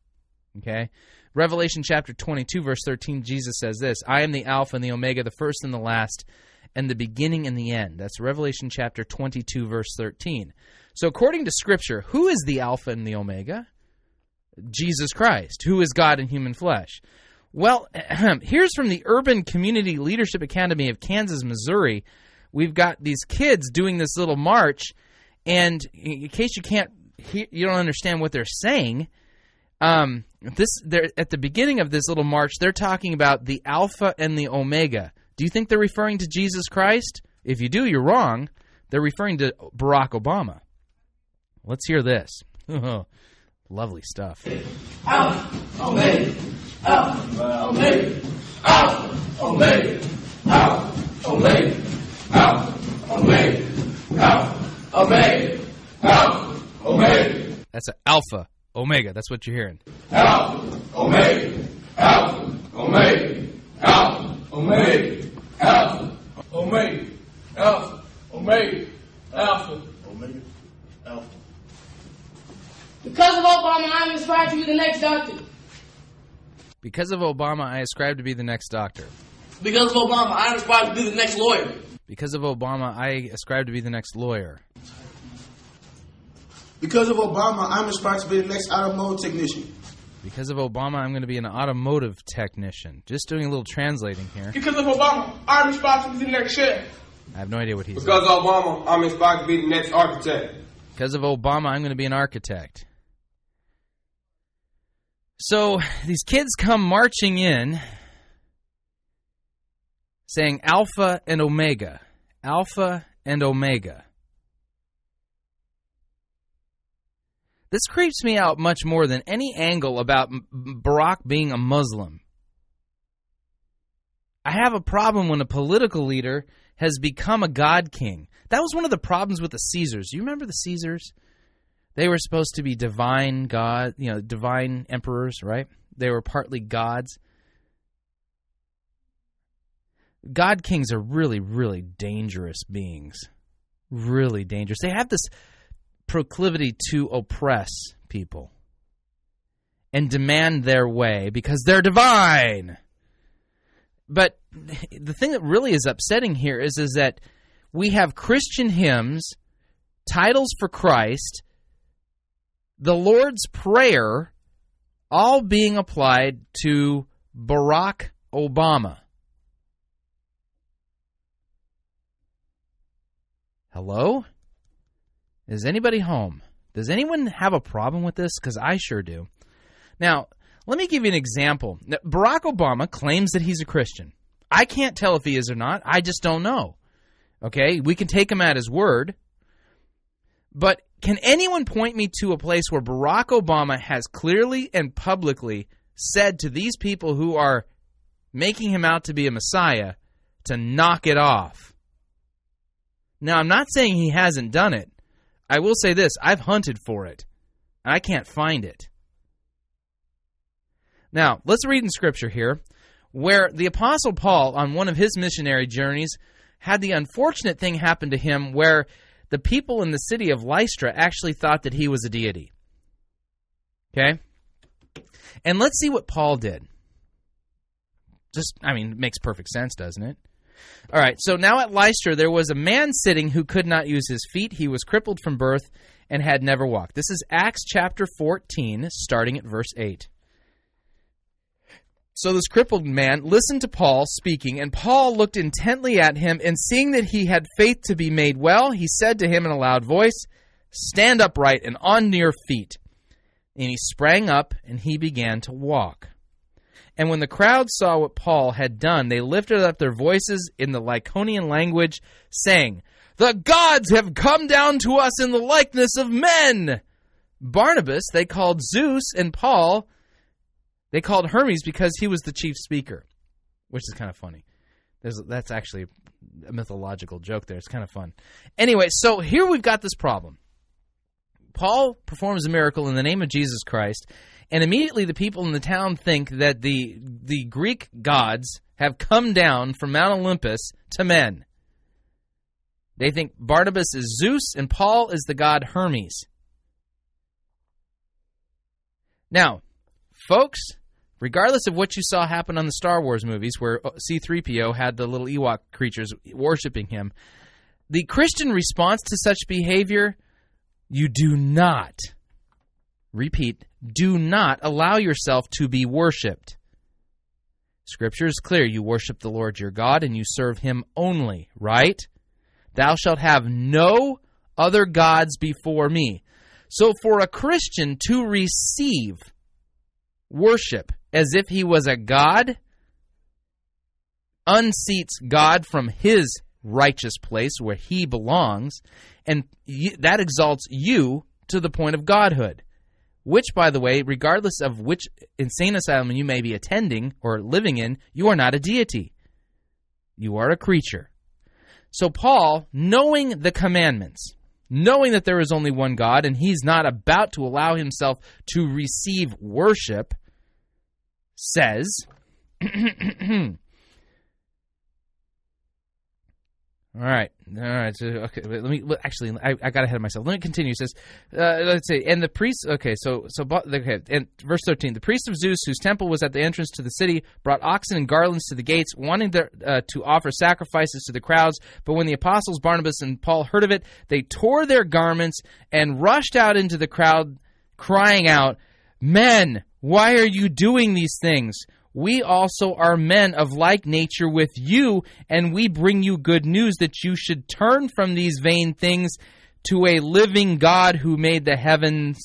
Okay? Revelation chapter 22, verse 13, Jesus says this I am the Alpha and the Omega, the first and the last, and the beginning and the end. That's Revelation chapter 22, verse 13. So, according to Scripture, who is the Alpha and the Omega? Jesus Christ, who is God in human flesh. Well, here's from the Urban Community Leadership Academy of Kansas, Missouri. We've got these kids doing this little march, and in case you can't you don't understand what they're saying. Um, this they're at the beginning of this little march. They're talking about the Alpha and the Omega. Do you think they're referring to Jesus Christ? If you do, you're wrong. They're referring to Barack Obama. Let's hear this. Lovely stuff. Alpha, Omega, Alpha, Omega, Alpha, Omega, Alpha, Omega, Alpha, Omega, Alpha, Omega, Alpha, Omega, That's an Alpha Omega. That's what you're hearing. Alpha, Omega, Alpha, Omega, Alpha, Omega, Alpha, Omega, Alpha, Omega, Alpha, Omega, Alpha. Because of Obama, I'm inspired to be the next doctor. Because of Obama, I ascribe to be the next doctor. Because of Obama, I'm inspired to be the next lawyer. Because of Obama, I ascribe to be the next lawyer. Because of Obama, I'm inspired to be the next automotive technician. Because of Obama, I'm going to be an automotive technician. Just doing a little translating here. Because of Obama, I'm inspired to be the next chef. I have no idea what he's Because of Obama, I'm inspired to be the next architect. Because of Obama, I'm going to be an architect. So these kids come marching in saying Alpha and Omega. Alpha and Omega. This creeps me out much more than any angle about Barack being a Muslim. I have a problem when a political leader has become a god king. That was one of the problems with the Caesars. You remember the Caesars? They were supposed to be divine god, you know, divine emperors, right? They were partly gods. God kings are really, really dangerous beings. Really dangerous. They have this proclivity to oppress people and demand their way because they're divine. But the thing that really is upsetting here is is that we have Christian hymns, titles for Christ, the Lord's Prayer, all being applied to Barack Obama. Hello? Is anybody home? Does anyone have a problem with this? Because I sure do. Now, let me give you an example. Now, Barack Obama claims that he's a Christian. I can't tell if he is or not. I just don't know. Okay? We can take him at his word. But can anyone point me to a place where Barack Obama has clearly and publicly said to these people who are making him out to be a messiah to knock it off? Now, I'm not saying he hasn't done it. I will say this I've hunted for it, and I can't find it. Now, let's read in Scripture here where the Apostle Paul, on one of his missionary journeys, had the unfortunate thing happen to him where the people in the city of Lystra actually thought that he was a deity. Okay? And let's see what Paul did. Just, I mean, it makes perfect sense, doesn't it? All right, so now at Lystra there was a man sitting who could not use his feet. He was crippled from birth and had never walked. This is Acts chapter 14, starting at verse 8. So this crippled man listened to Paul speaking, and Paul looked intently at him, and seeing that he had faith to be made well, he said to him in a loud voice, Stand upright and on your feet. And he sprang up, and he began to walk. And when the crowd saw what Paul had done, they lifted up their voices in the Lycaonian language, saying, The gods have come down to us in the likeness of men. Barnabas they called Zeus, and Paul they called Hermes because he was the chief speaker, which is kind of funny. There's, that's actually a mythological joke there. It's kind of fun. Anyway, so here we've got this problem. Paul performs a miracle in the name of Jesus Christ, and immediately the people in the town think that the the Greek gods have come down from Mount Olympus to men. They think Barnabas is Zeus and Paul is the god Hermes. Now, folks, regardless of what you saw happen on the Star Wars movies where uh, C3PO had the little Ewok creatures worshiping him, the Christian response to such behavior, you do not, repeat, do not allow yourself to be worshiped. Scripture is clear. You worship the Lord your God and you serve him only, right? Thou shalt have no other gods before me. So for a Christian to receive worship as if he was a god unseats God from his righteous place where he belongs, and that exalts you to the point of godhood. Which, by the way, regardless of which insane asylum you may be attending or living in, you are not a deity. You are a creature. So, Paul, knowing the commandments, knowing that there is only one God, and he's not about to allow himself to receive worship, says, All right, all right. So, okay, let me let- actually. I, I got ahead of myself. Let me continue. It says, uh, let's see. And the priest. Okay, so so okay. And verse thirteen. The priest of Zeus, whose temple was at the entrance to the city, brought oxen and garlands to the gates, wanting to, uh, to offer sacrifices to the crowds. But when the apostles Barnabas and Paul heard of it, they tore their garments and rushed out into the crowd, crying out, "Men, why are you doing these things?" We also are men of like nature with you, and we bring you good news that you should turn from these vain things to a living God who made the heavens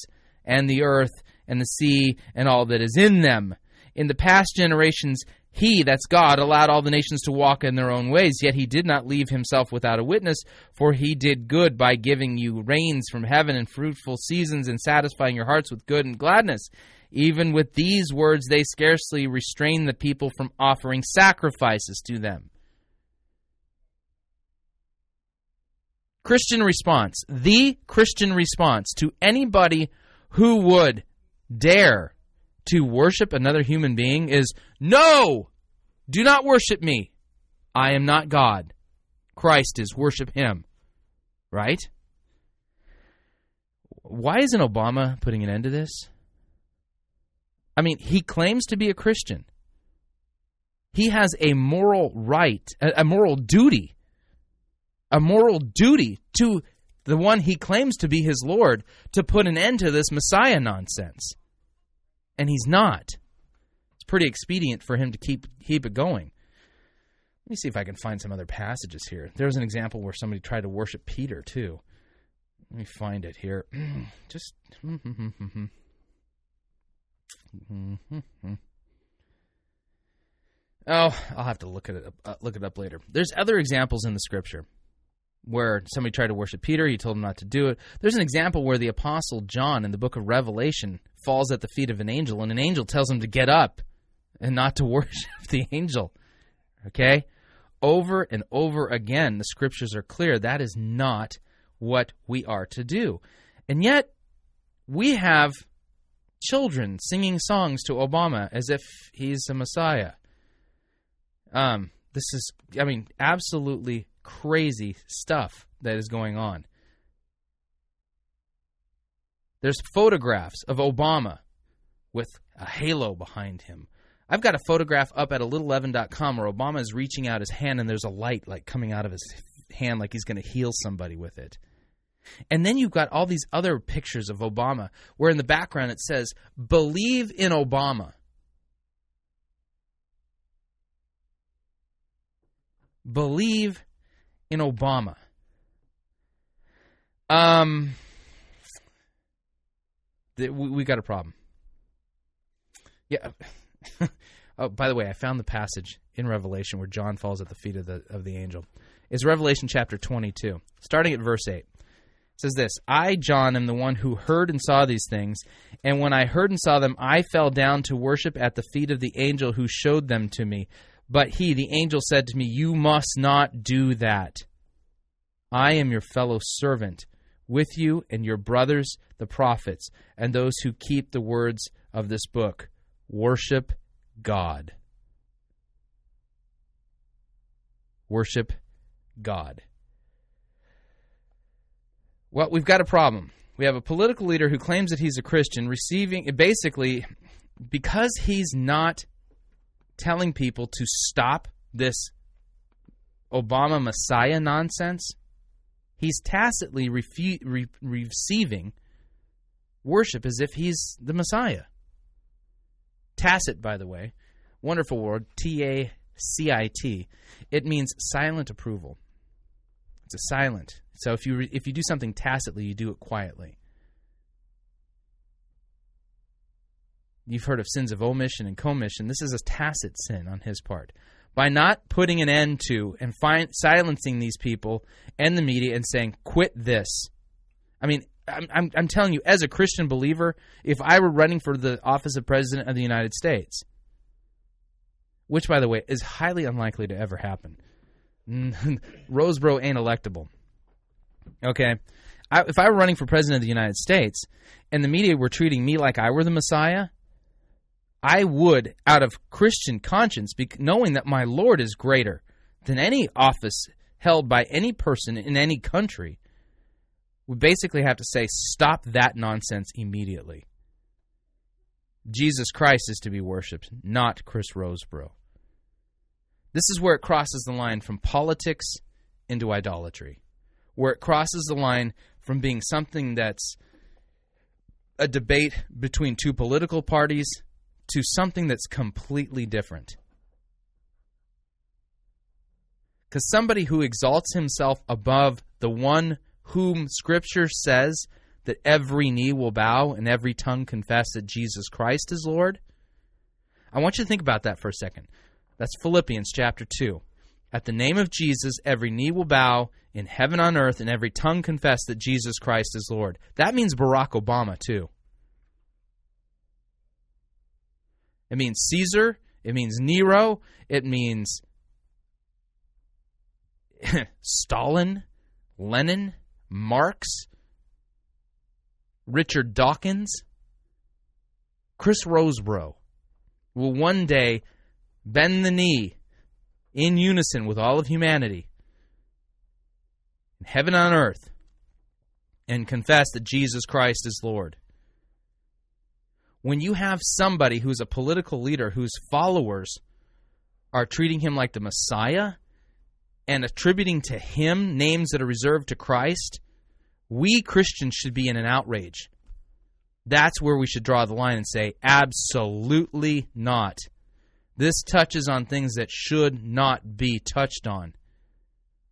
and the earth and the sea and all that is in them. In the past generations, he, that's God, allowed all the nations to walk in their own ways, yet he did not leave himself without a witness, for he did good by giving you rains from heaven and fruitful seasons and satisfying your hearts with good and gladness. Even with these words, they scarcely restrain the people from offering sacrifices to them. Christian response. The Christian response to anybody who would dare to worship another human being is no! Do not worship me. I am not God. Christ is. Worship him. Right? Why isn't Obama putting an end to this? I mean, he claims to be a Christian. He has a moral right, a, moral duty, a moral duty to the one he claims to be his Lord to put an end to this Messiah nonsense. And he's not. It's pretty expedient for him to keep keep it going. Let me see if I can find some other passages here. There's an example where somebody tried to worship Peter too. Let me find it here. Just Oh, I'll have to look at it up, uh, look it up later. There's other examples in the scripture where somebody tried to worship Peter, he told him not to do it. There's an example where the apostle John in the book of Revelation falls at the feet of an angel and an angel tells him to get up and not to worship the angel. Okay? Over and over again the scriptures are clear that is not what we are to do. And yet we have children singing songs to Obama as if he's a messiah. Um, this is, I mean, absolutely crazy stuff that is going on. There's photographs of Obama with a halo behind him. I've got a photograph up at a little11.com where Obama is reaching out his hand and there's a light like coming out of his hand like he's going to heal somebody with it. And then you've got all these other pictures of Obama where in the background it says, Believe in Obama. Believe in Obama. Um, th- we, we got a problem. Yeah. oh, by the way, I found the passage in Revelation where John falls at the feet of the of the angel. It's Revelation chapter 22, starting at verse 8. Says this I, John, am the one who heard and saw these things. And when I heard and saw them, I fell down to worship at the feet of the angel who showed them to me. But he, the angel, said to me, You must not do that. I am your fellow servant with you and your brothers, the prophets, and those who keep the words of this book. Worship God. Worship God. Well, we've got a problem. We have a political leader who claims that he's a Christian, receiving basically because he's not telling people to stop this Obama Messiah nonsense. He's tacitly refu- re- receiving worship as if he's the Messiah. Tacit, by the way, wonderful word, T A C I T. It means silent approval. It's a silent. So if you re- if you do something tacitly, you do it quietly. You've heard of sins of omission and commission. This is a tacit sin on his part. By not putting an end to and find, silencing these people and the media and saying, quit this. I mean, I'm, I'm, I'm telling you, as a Christian believer, if I were running for the office of President of the United States, which, by the way, is highly unlikely to ever happen, Rosebrough ain't electable. Okay? I, if I were running for President of the United States and the media were treating me like I were the Messiah, I would, out of Christian conscience, be, knowing that my Lord is greater than any office held by any person in any country, would basically have to say, stop that nonsense immediately. Jesus Christ is to be worshiped, not Chris Rosebrough. This is where it crosses the line from politics into idolatry, where it crosses the line from being something that's a debate between two political parties to something that's completely different. Because somebody who exalts himself above the one whom Scripture says that every knee will bow and every tongue confess that Jesus Christ is Lord. I want you to think about that for a second. That's Philippians chapter 2. At the name of Jesus, every knee will bow in heaven on earth, and every tongue confess that Jesus Christ is Lord. That means Barack Obama, too. It means Caesar. It means Nero. It means Stalin, Lenin, Marx, Richard Dawkins, Chris Rosebrough will one day bend the knee in unison with all of humanity, in heaven on earth, and confess that Jesus Christ is Lord when you have somebody who's a political leader whose followers are treating him like the Messiah and attributing to him names that are reserved to Christ, we Christians should be in an outrage. That's where we should draw the line and say, absolutely not. This touches on things that should not be touched on.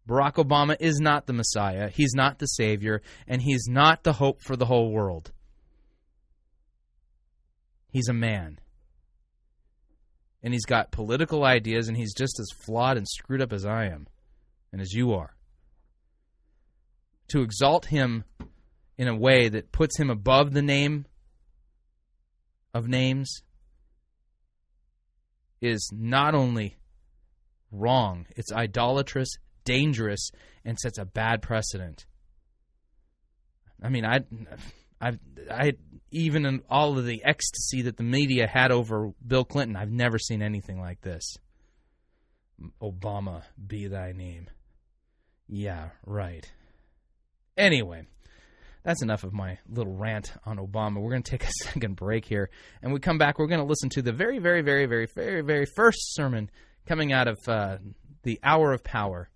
Barack Obama is not the Messiah, he's not the Savior, and he's not the hope for the whole world. He's a man. And he's got political ideas, and he's just as flawed and screwed up as I am, and as you are. To exalt him in a way that puts him above the name of names is not only wrong, it's idolatrous, dangerous, and sets a bad precedent. I mean, I, I, I even in all of the ecstasy that the media had over Bill Clinton, I've never seen anything like this. Obama, be thy name. Yeah, right. Anyway, that's enough of my little rant on Obama. We're going to take a second break here. And we come back, we're going to listen to the very, very, very, very, very, very first sermon coming out of uh, the Hour of Power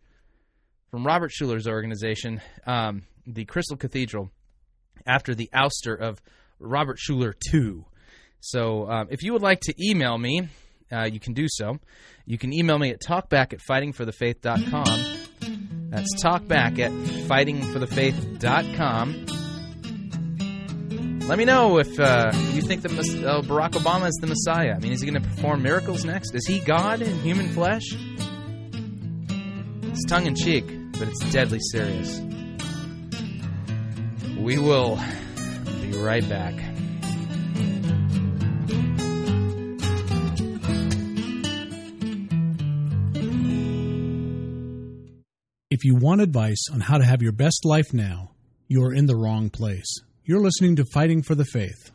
from Robert Schuller's organization, um, the Crystal Cathedral, after the ouster of Robert Schuller 2. So um, if you would like to email me, uh, you can do so. You can email me at talkback at fightingforthefaith.com. That's talkback at fightingforthefaith.com. Let me know if uh, you think that uh, Barack Obama is the Messiah. I mean, is he going to perform miracles next? Is he God in human flesh? It's tongue in cheek, but it's deadly serious. We will be right back. If you want advice on how to have your best life now, you are in the wrong place. You're listening to Fighting for the Faith.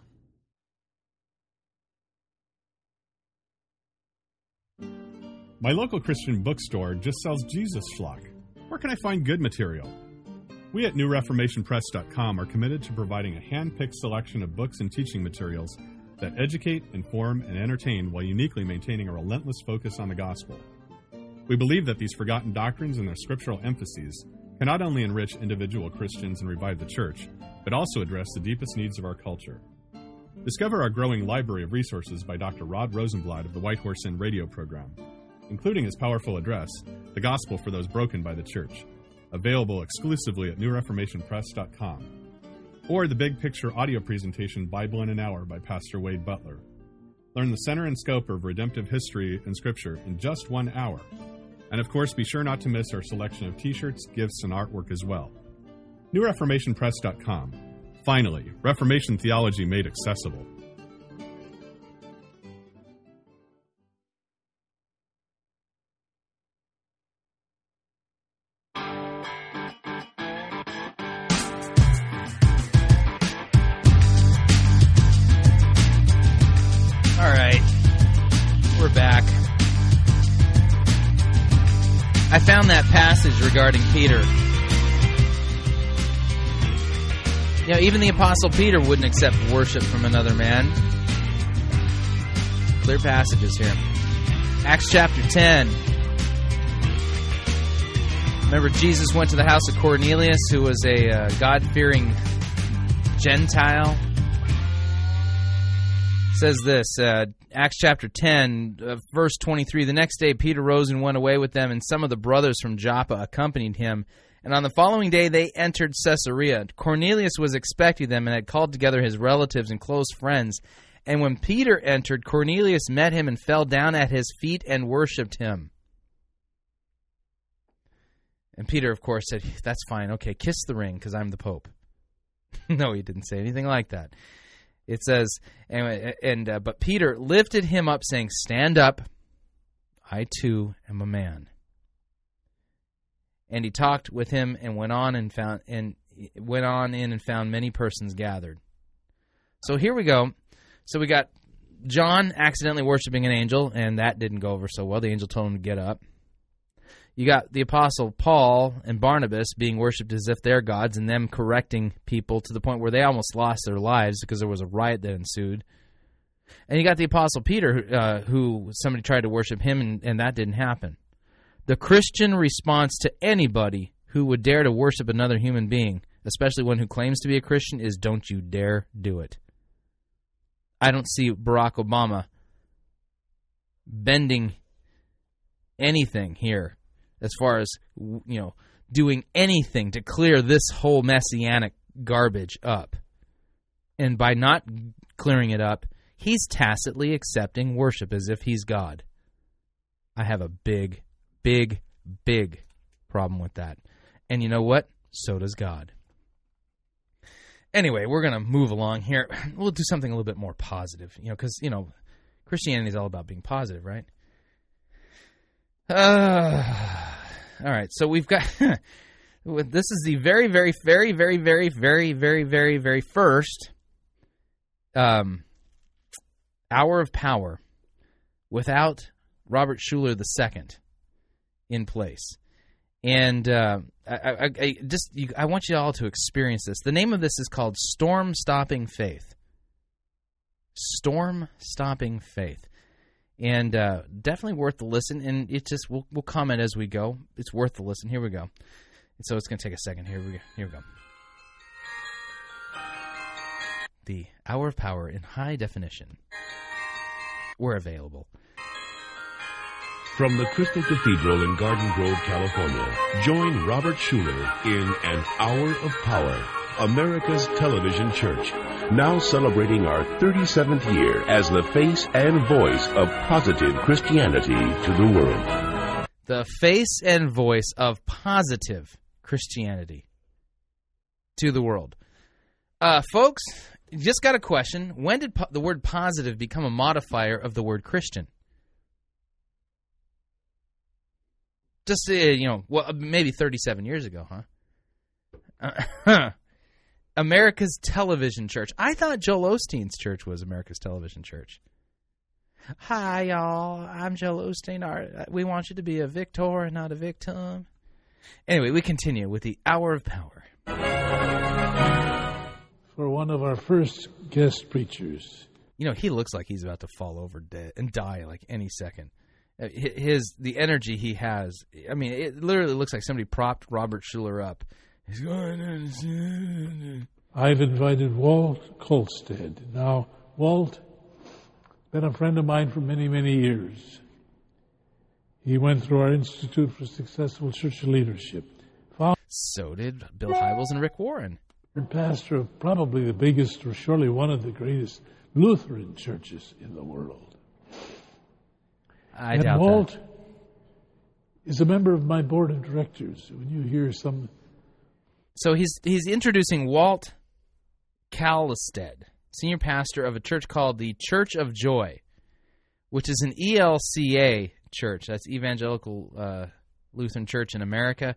My local Christian bookstore just sells Jesus Schlock. Where can I find good material? We at NewReformationPress.com are committed to providing a hand picked selection of books and teaching materials that educate, inform, and entertain while uniquely maintaining a relentless focus on the gospel. We believe that these forgotten doctrines and their scriptural emphases can not only enrich individual Christians and revive the church, but also address the deepest needs of our culture. Discover our growing library of resources by Dr. Rod Rosenbladt of the White Horse Inn radio program, including his powerful address, The Gospel for Those Broken by the Church, available exclusively at newreformationpress.com, or the big picture audio presentation Bible in an Hour by Pastor Wade Butler, Learn the center and scope of redemptive history and scripture in just one hour. And of course, be sure not to miss our selection of t shirts, gifts, and artwork as well. NewReformationPress.com. Finally, Reformation theology made accessible. Even the Apostle Peter wouldn't accept worship from another man. Clear passages here. Acts chapter 10. Remember, Jesus went to the house of Cornelius, who was a uh, God fearing Gentile. says this uh, Acts chapter 10, uh, verse 23. The next day, Peter rose and went away with them, and some of the brothers from Joppa accompanied him. And on the following day, they entered Caesarea. Cornelius was expecting them and had called together his relatives and close friends. And when Peter entered, Cornelius met him and fell down at his feet and worshipped him. And Peter, of course, said, That's fine. Okay, kiss the ring because I'm the Pope. no, he didn't say anything like that. It says, and, and uh, but Peter lifted him up, saying, "Stand up, I too am a man." And he talked with him, and went on and found and went on in and found many persons gathered. So here we go. So we got John accidentally worshiping an angel, and that didn't go over so well. The angel told him to get up. You got the apostle Paul and Barnabas being worshipped as if they're gods and them correcting people to the point where they almost lost their lives because there was a riot that ensued. And you got the apostle Peter, uh, who somebody tried to worship him, and, and that didn't happen. The Christian response to anybody who would dare to worship another human being, especially one who claims to be a Christian, is don't you dare do it. I don't see Barack Obama bending anything here as far as you know doing anything to clear this whole messianic garbage up and by not clearing it up he's tacitly accepting worship as if he's god i have a big big big problem with that. And you know what? So does god. Anyway we're going to move along here. We'll do something a little bit more positive you know cuz you know christianity is all about being positive right? Uh, all right, so we've got this is the very, very, very, very, very, very, very, very, very first um, hour of power without Robert Schuller II in place. And uh, I, I, I just you, I want you all to experience this. The name of this is called Storm Stopping Faith. Storm Stopping Faith and uh, definitely worth the listen. And it just we'll, we'll comment as we go. It's worth the listen. Here we go. And so it's going to take a second. Here we go. Here we go. The Hour of Power in high definition. We're available. From the Crystal Cathedral in Garden Grove, California, join Robert Schuller in An Hour of Power, America's television church now celebrating our 37th year as the face and voice of positive Christianity to the world. The face and voice of positive Christianity to the world. Uh, folks, just got a question. When did po- the word positive become a modifier of the word Christian? Just, uh, you know, well, maybe 37 years ago, huh? Uh, America's Television Church. I thought Joel Osteen's church was America's Television Church. Hi, y'all. I'm Joel Osteen. We want you to be a victor and not a victim. Anyway, we continue with the Hour of Power. For one of our first guest preachers. You know, he looks like he's about to fall over dead and die like any second. Uh, his the energy he has. I mean, it literally looks like somebody propped Robert Schuller up He's going I've invited Walt Kallestad. Now, Walt, been a friend of mine for many, many years. He went through our Institute for Successful Church Leadership. Found so did Bill Hybels and Rick Warren. Pastor of probably the biggest, or surely one of the greatest Lutheran churches in the world. I and doubt Walt that. is a member of my board of directors. When you hear some So he's he's introducing Walt Kallestad, senior pastor of a church called the Church of Joy, which is an ELCA church. That's Evangelical uh, Lutheran Church in America.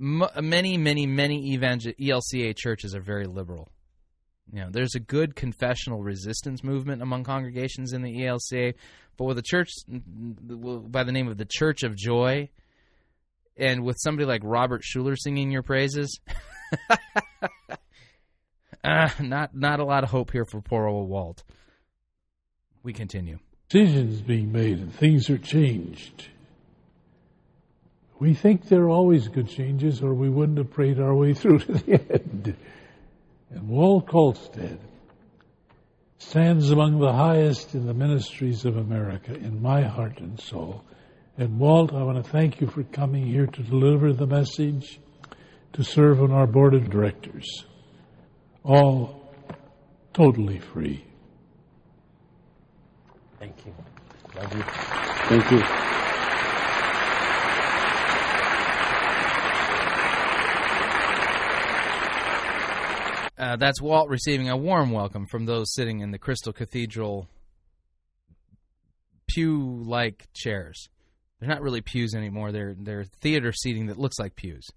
M- many, many, many evangel- ELCA churches are very liberal. You know, there's a good confessional resistance movement among congregations in the ELCA, but with a church by the name of the Church of Joy, and with somebody like Robert Schuller singing your praises, uh, not not a lot of hope here for poor old Walt. We continue. decisions being made and things are changed, we think they're always good changes, or we wouldn't have prayed our way through to the end. And Walt Kallestad stands among the highest in the ministries of America in my heart and soul. And Walt, I want to thank you for coming here to deliver the message, to serve on our board of directors. All totally free. Thank you. Love you. Thank you. Uh, that's Walt receiving a warm welcome from those sitting in the Crystal Cathedral pew-like chairs. They're not really pews anymore. They're they're theater seating that looks like pews.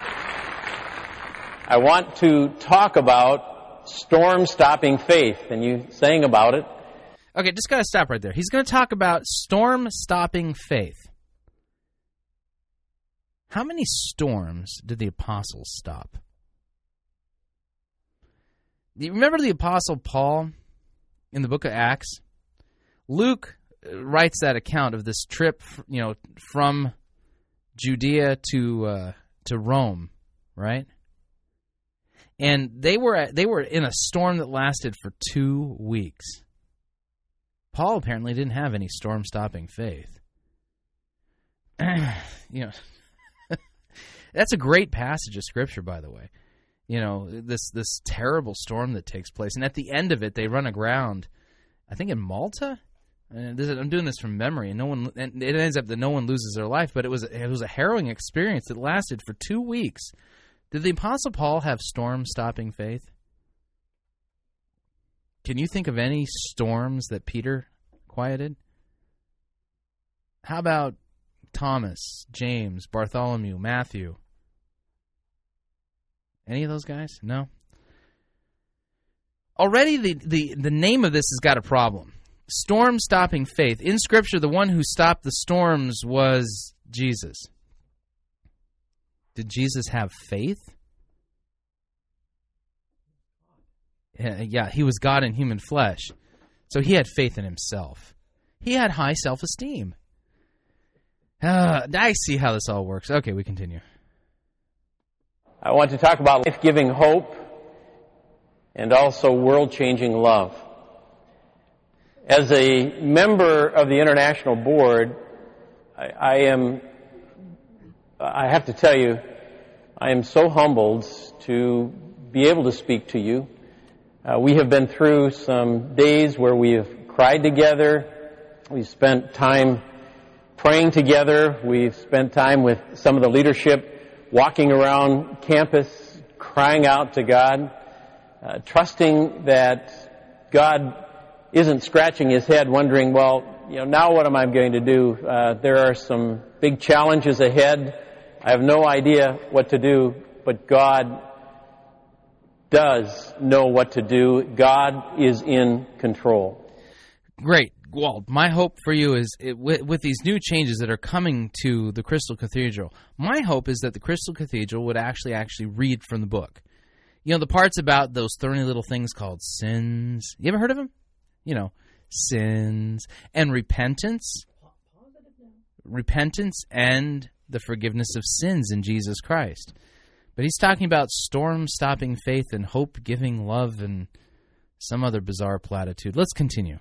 I want to talk about storm stopping faith, and you sang about it. Okay, just gotta stop right there. He's going to talk about storm stopping faith. How many storms did the apostles stop? You remember the apostle Paul in the book of Acts? Luke uh, writes that account of this trip, you know, from Judea to uh, to Rome, right? And they were they were in a storm that lasted for two weeks. Paul apparently didn't have any storm stopping faith. you know, that's a great passage of scripture, by the way. You know, this this terrible storm that takes place, and at the end of it, they run aground. I think in Malta. This, I'm doing this from memory, and no one. And it ends up that no one loses their life, but it was it was a harrowing experience that lasted for two weeks. Did the Apostle Paul have storm stopping faith? Can you think of any storms that Peter quieted? How about Thomas, James, Bartholomew, Matthew? Any of those guys? No. Already the, the, the name of this has got a problem. Storm stopping faith. In Scripture, the one who stopped the storms was Jesus. Did Jesus have faith? Yeah, he was God in human flesh. So he had faith in himself. He had high self esteem. Uh, I see how this all works. Okay, we continue. I want to talk about life giving hope and also world changing love. As a member of the International Board, I, I, am, I have to tell you, I am so humbled to be able to speak to you. Uh, we have been through some days where we have cried together. We've spent time praying together. We've spent time with some of the leadership walking around campus, crying out to God, uh, trusting that God isn't scratching his head wondering, well, you know, now what am I going to do? Uh, there are some big challenges ahead. I have no idea what to do, but God does know what to do. God is in control. Great. Walt, my hope for you is it, with, with, these new changes that are coming to the Crystal Cathedral. My hope is that the Crystal Cathedral would actually actually read from the book. You know the parts about those thorny little things called sins. You ever heard of them? You know, sins and repentance. Repentance and the forgiveness of sins in Jesus Christ. But he's talking about storm stopping faith and hope giving love and some other bizarre platitude. Let's continue.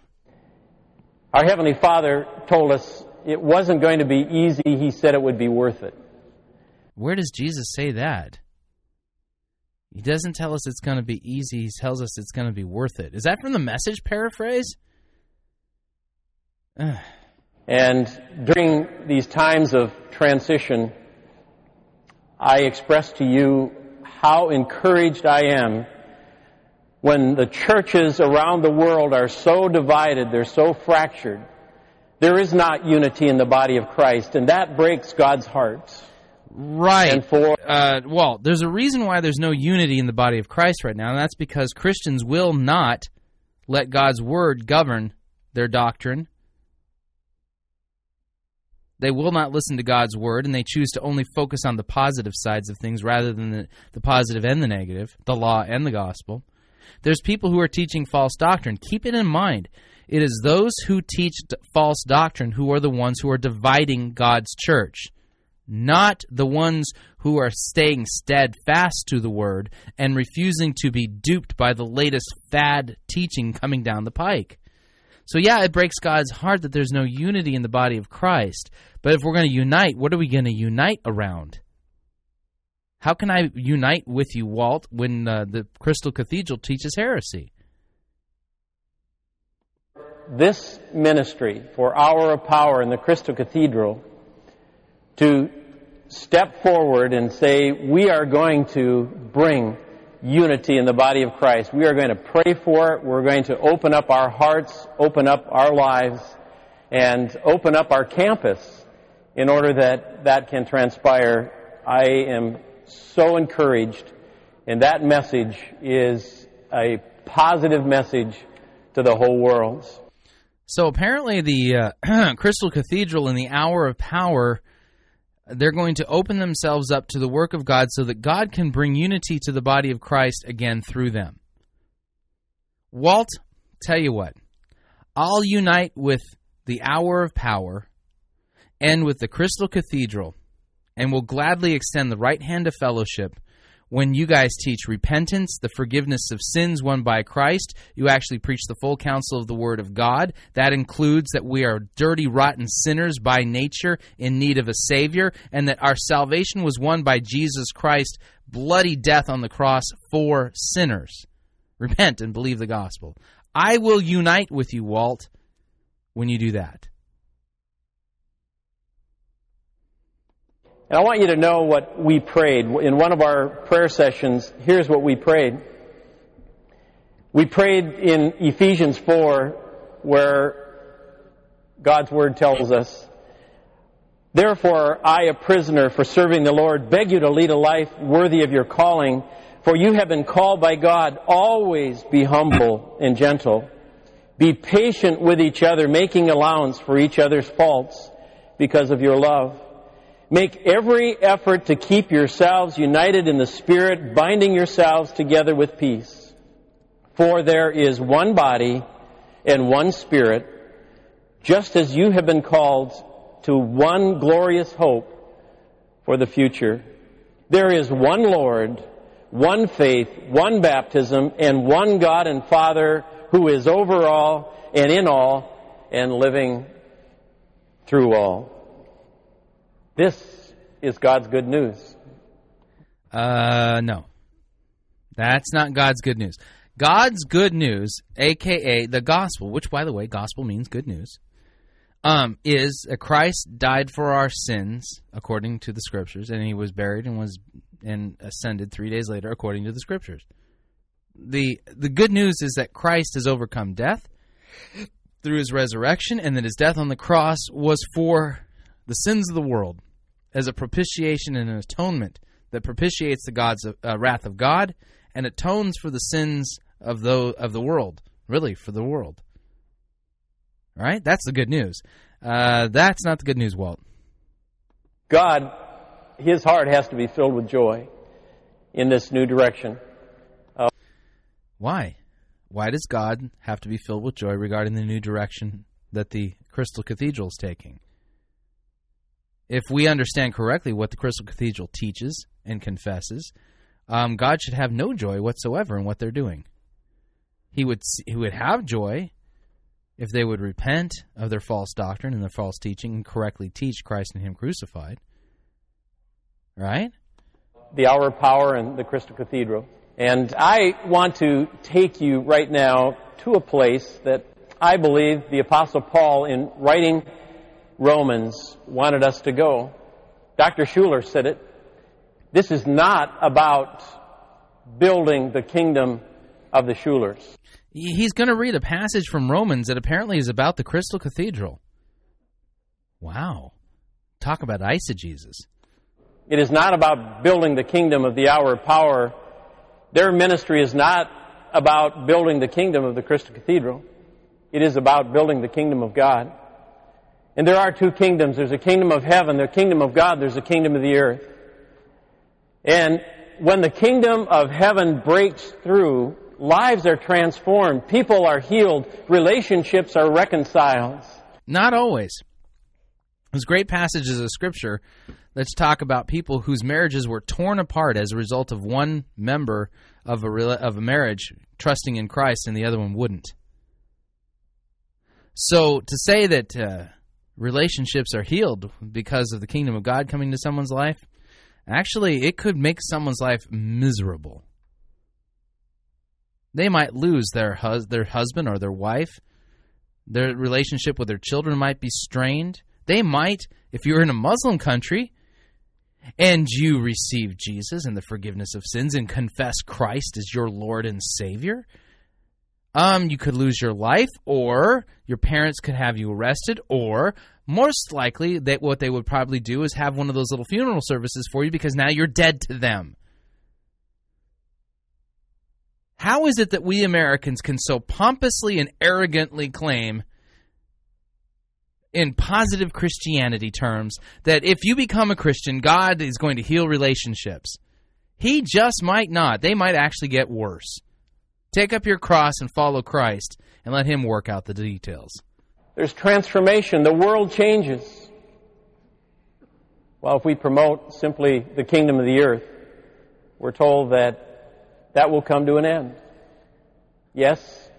Our Heavenly Father told us it wasn't going to be easy. He said it would be worth it. Where does Jesus say that? He doesn't tell us it's going to be easy. He tells us it's going to be worth it. Is that from the message paraphrase? And during these times of transition, I express to you how encouraged I am when the churches around the world are so divided, they're so fractured. There is not unity in the body of Christ, and that breaks God's heart. Right. And for uh, well, there's a reason why there's no unity in the body of Christ right now, and that's because Christians will not let God's word govern their doctrine. They will not listen to God's word, and they choose to only focus on the positive sides of things rather than the, the positive and the negative, the law and the gospel. There's people who are teaching false doctrine. Keep it in mind. It is those who teach false doctrine who are the ones who are dividing God's church not the ones who are staying steadfast to the word and refusing to be duped by the latest fad teaching coming down the pike. So, yeah, it breaks God's heart that there's no unity in the body of Christ. But if we're going to unite, what are we going to unite around? How can I unite with you, Walt, when uh, the Crystal Cathedral teaches heresy? This ministry for Hour of Power in the Crystal Cathedral to step forward and say, we are going to bring unity in the body of Christ. We are going to pray for it. We're going to open up our hearts, open up our lives, and open up our campus in order that that can transpire. I am so encouraged, and that message is a positive message to the whole world. So apparently, the uh, Crystal Cathedral in the Hour of Power they're going to open themselves up to the work of God so that God can bring unity to the body of Christ again through them. Walt, tell you what, I'll unite with the hour of power and with the Crystal Cathedral, and will gladly extend the right hand of fellowship when you guys teach repentance, the forgiveness of sins won by Christ, you actually preach the full counsel of the Word of God. That includes that we are dirty, rotten sinners by nature in need of a Savior, and that our salvation was won by Jesus Christ, bloody death on the cross for sinners. Repent and believe the gospel. I will unite with you, Walt, when you do that. And I want you to know what we prayed. In one of our prayer sessions, here's what we prayed. We prayed in Ephesians 4, where God's Word tells us, Therefore, I, a prisoner for serving the Lord, beg you to lead a life worthy of your calling, for you have been called by God. Always be humble and gentle. Be patient with each other, making allowance for each other's faults because of your love. Make every effort to keep yourselves united in the Spirit, binding yourselves together with peace. For there is one body and one Spirit, just as you have been called to one glorious hope for the future. There is one Lord, one faith, one baptism, and one God and Father who is over all and in all and living through all. This is God's good news. Uh, no. That's not God's good news. God's good news, aka the gospel, which by the way, gospel means good news, um, is a Christ died for our sins according to the scriptures, and he was buried and was and ascended three days later according to the scriptures. the The good news is that Christ has overcome death through his resurrection, and that his death on the cross was for the sins of the world as a propitiation and an atonement that propitiates the God's uh, wrath of God and atones for the sins of the of the world, really for the world. All right, that's the good news. Uh, that's not the good news, Walt. God, His heart has to be filled with joy in this new direction. Uh, Why? Why does God have to be filled with joy regarding the new direction that the Crystal Cathedral is taking? If we understand correctly what the Crystal Cathedral teaches and confesses, um, God should have no joy whatsoever in what they're doing. He would he would have joy if they would repent of their false doctrine and their false teaching and correctly teach Christ and Him crucified. Right? The hour of power in the Crystal Cathedral. And I want to take you right now to a place that I believe the Apostle Paul, in writing Romans, wanted us to go. Dr. Schuller said it. This is not about building the kingdom of the Schullers. He's going to read a passage from Romans that apparently is about the Crystal Cathedral. Wow. Talk about eisegesis. It is not about building the kingdom of the hour of power. Their ministry is not about building the kingdom of the Crystal Cathedral. It is about building the kingdom of God. And there are two kingdoms. There's a kingdom of heaven, the kingdom of God, there's a kingdom of the earth. And when the kingdom of heaven breaks through, lives are transformed, people are healed, relationships are reconciled. Not always. There's great passages of Scripture that talk about people whose marriages were torn apart as a result of one member of a, of a marriage trusting in Christ and the other one wouldn't. So to say that uh, relationships are healed because of the kingdom of God coming to someone's life, actually, it could make someone's life miserable. They might lose their hus- their husband or their wife. Their relationship with their children might be strained. They might, if you're in a Muslim country and you receive Jesus and the forgiveness of sins and confess Christ as your Lord and Savior, um, you could lose your life, or your parents could have you arrested, or most likely that what they would probably do is have one of those little funeral services for you because now you're dead to them. How is it that we Americans can so pompously and arrogantly claim in positive Christianity terms that if you become a Christian, God is going to heal relationships. He just might not. They might actually get worse. Take up your cross and follow Christ and let Him work out the details. There's transformation. The world changes. Well, if we promote simply the kingdom of the earth, we're told that that will come to an end. Yes,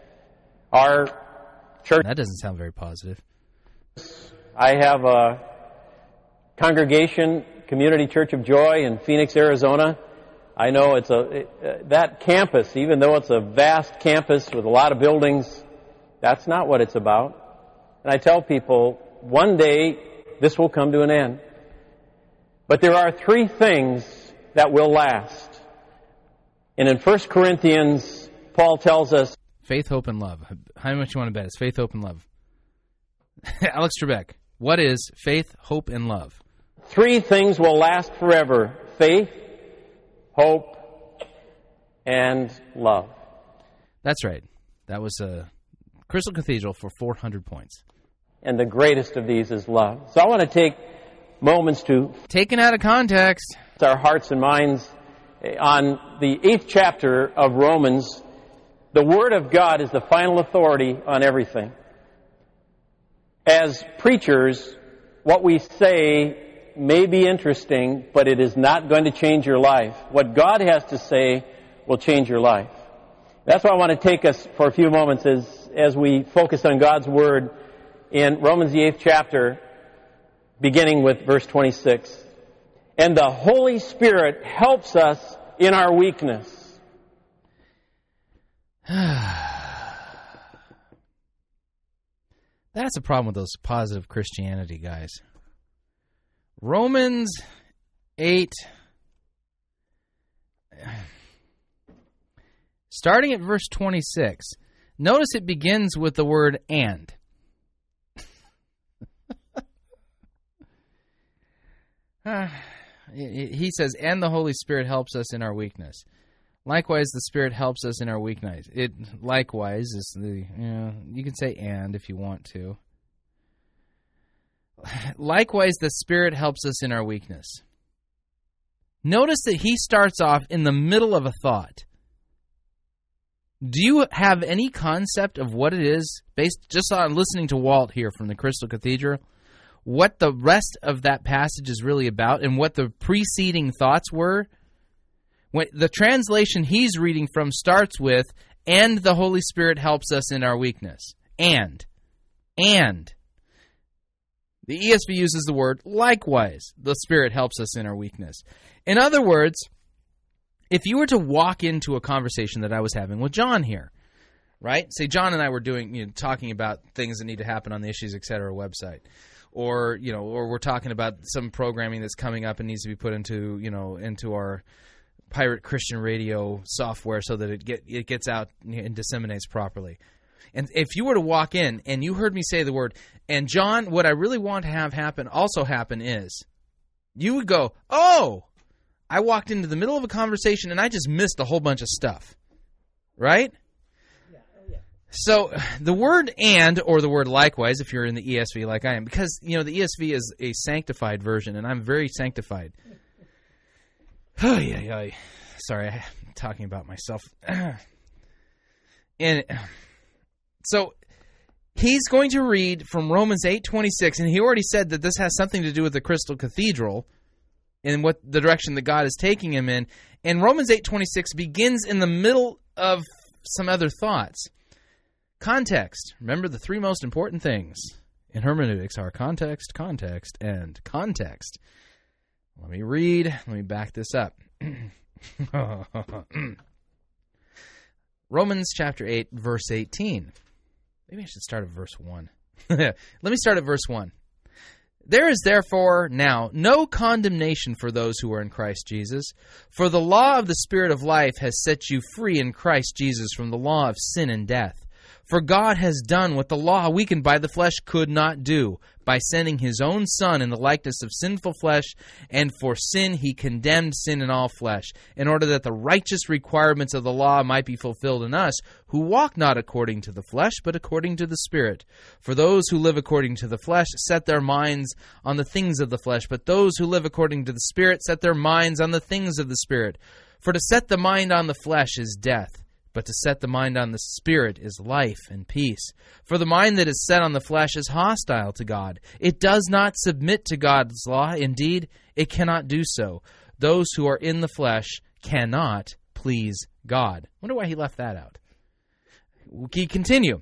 our church. That doesn't sound very positive. I have a congregation, Community Church of Joy in Phoenix, Arizona. I know it's a it, uh, that campus, even though it's a vast campus with a lot of buildings, that's not what it's about. And I tell people, one day this will come to an end. But there are three things that will last. And in 1 Corinthians, Paul tells us faith, hope, and love. How much you want to bet? It's faith, hope, and love. Alex Trebek, what is faith, hope, and love? Three things will last forever faith, hope, and love. That's right. That was a Crystal Cathedral for 400 points. And the greatest of these is love. So I want to take moments to. Taken out of context. Our hearts and minds eh, on the eighth chapter of Romans. The Word of God is the final authority on everything. As preachers, what we say may be interesting, but it is not going to change your life. What God has to say will change your life. That's why I want to take us for a few moments as, as we focus on God's Word in Romans the 8th chapter, beginning with verse 26. And the Holy Spirit helps us in our weakness. That's a problem with those positive Christianity guys. Romans 8 starting at verse 26. Notice it begins with the word and. he says, and the Holy Spirit helps us in our weakness. Likewise, the Spirit helps us in our weakness. It likewise is the you know you can say and if you want to. Likewise, the Spirit helps us in our weakness. Notice that he starts off in the middle of a thought. Do you have any concept of what it is, based just on listening to Walt here from the Crystal Cathedral, what the rest of that passage is really about and what the preceding thoughts were? When the translation he's reading from starts with, and the Holy Spirit helps us in our weakness. And. And. The ESV uses the word likewise. The Spirit helps us in our weakness. In other words, if you were to walk into a conversation that I was having with John here, right? Say John and I were doing, you know, talking about things that need to happen on the Issues Etc. website, or you know, or we're talking about some programming that's coming up and needs to be put into, you know, into our pirate Christian radio software so that it get it gets out and disseminates properly. And if you were to walk in and you heard me say the word, and John, what I really want to have happen also happen is, you would go, oh, I walked into the middle of a conversation and I just missed a whole bunch of stuff, right? So the word and or the word likewise, if you're in the ESV like I am, because you know the ESV is a sanctified version, and I'm very sanctified. Oh yeah, yeah. Sorry, I'm talking about myself. and so he's going to read from Romans 8:26 and he already said that this has something to do with the Crystal Cathedral and what the direction that God is taking him in. And Romans 8:26 begins in the middle of some other thoughts. Context. Remember the three most important things in hermeneutics are context, context, and context. Let me read. Let me back this up. Romans chapter 8 verse 18. Maybe I should start at verse 1. Let me start at verse 1. There is therefore now no condemnation for those who are in Christ Jesus, for the law of the Spirit of life has set you free in Christ Jesus from the law of sin and death. For God has done what the law, weakened by the flesh, could not do, by sending his own Son in the likeness of sinful flesh, and for sin he condemned sin in all flesh, in order that the righteous requirements of the law might be fulfilled in us, who walk not according to the flesh, but according to the Spirit. For those who live according to the flesh set their minds on the things of the flesh, but those who live according to the Spirit set their minds on the things of the Spirit. For to set the mind on the flesh is death but to set the mind on the Spirit is life and peace. For the mind that is set on the flesh is hostile to God. It does not submit to God's law. Indeed, it cannot do so. Those who are in the flesh cannot please God. Wonder why he left that out. We continue.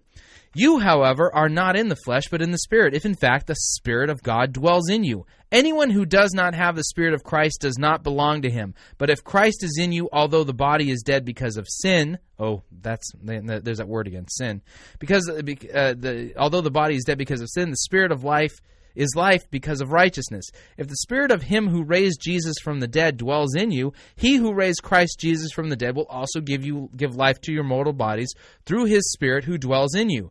You, however, are not in the flesh, but in the Spirit, if in fact the Spirit of God dwells in you. Anyone who does not have the Spirit of Christ does not belong to him. But if Christ is in you, although the body is dead because of sin, oh, that's there's that word again, sin. Because uh, the, although the body is dead because of sin, the Spirit of life is life because of righteousness. If the spirit of him who raised Jesus from the dead dwells in you, he who raised Christ Jesus from the dead will also give you give life to your mortal bodies through his spirit who dwells in you.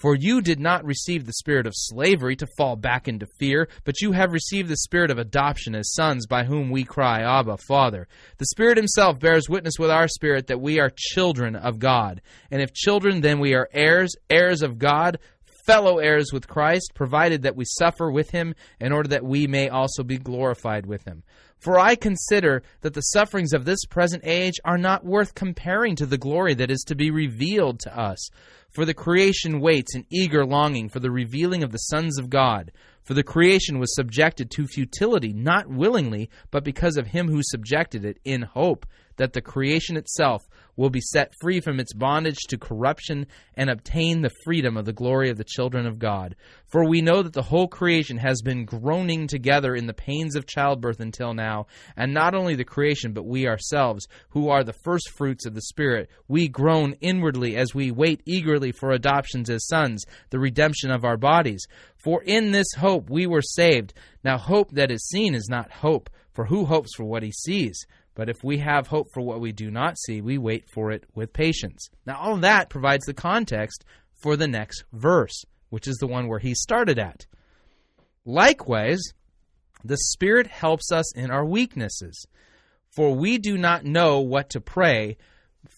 For you did not receive the spirit of slavery to fall back into fear, but you have received the spirit of adoption as sons, by whom we cry, Abba, Father. The Spirit Himself bears witness with our spirit that we are children of God. And if children, then we are heirs, heirs of God, fellow heirs with Christ, provided that we suffer with Him, in order that we may also be glorified with Him. For I consider that the sufferings of this present age are not worth comparing to the glory that is to be revealed to us. For the creation waits in eager longing for the revealing of the sons of God. For the creation was subjected to futility, not willingly, but because of him who subjected it, in hope that the creation itself will be set free from its bondage to corruption and obtain the freedom of the glory of the children of God. For we know that the whole creation has been groaning together in the pains of childbirth until now, and not only the creation, but we ourselves, who are the first fruits of the Spirit, we groan inwardly as we wait eagerly for adoptions as sons, the redemption of our bodies. For in this hope we were saved. Now, hope that is seen is not hope, for who hopes for what he sees? But if we have hope for what we do not see, we wait for it with patience. Now, all that provides the context for the next verse, which is the one where he started at. Likewise, the Spirit helps us in our weaknesses, for we do not know what to pray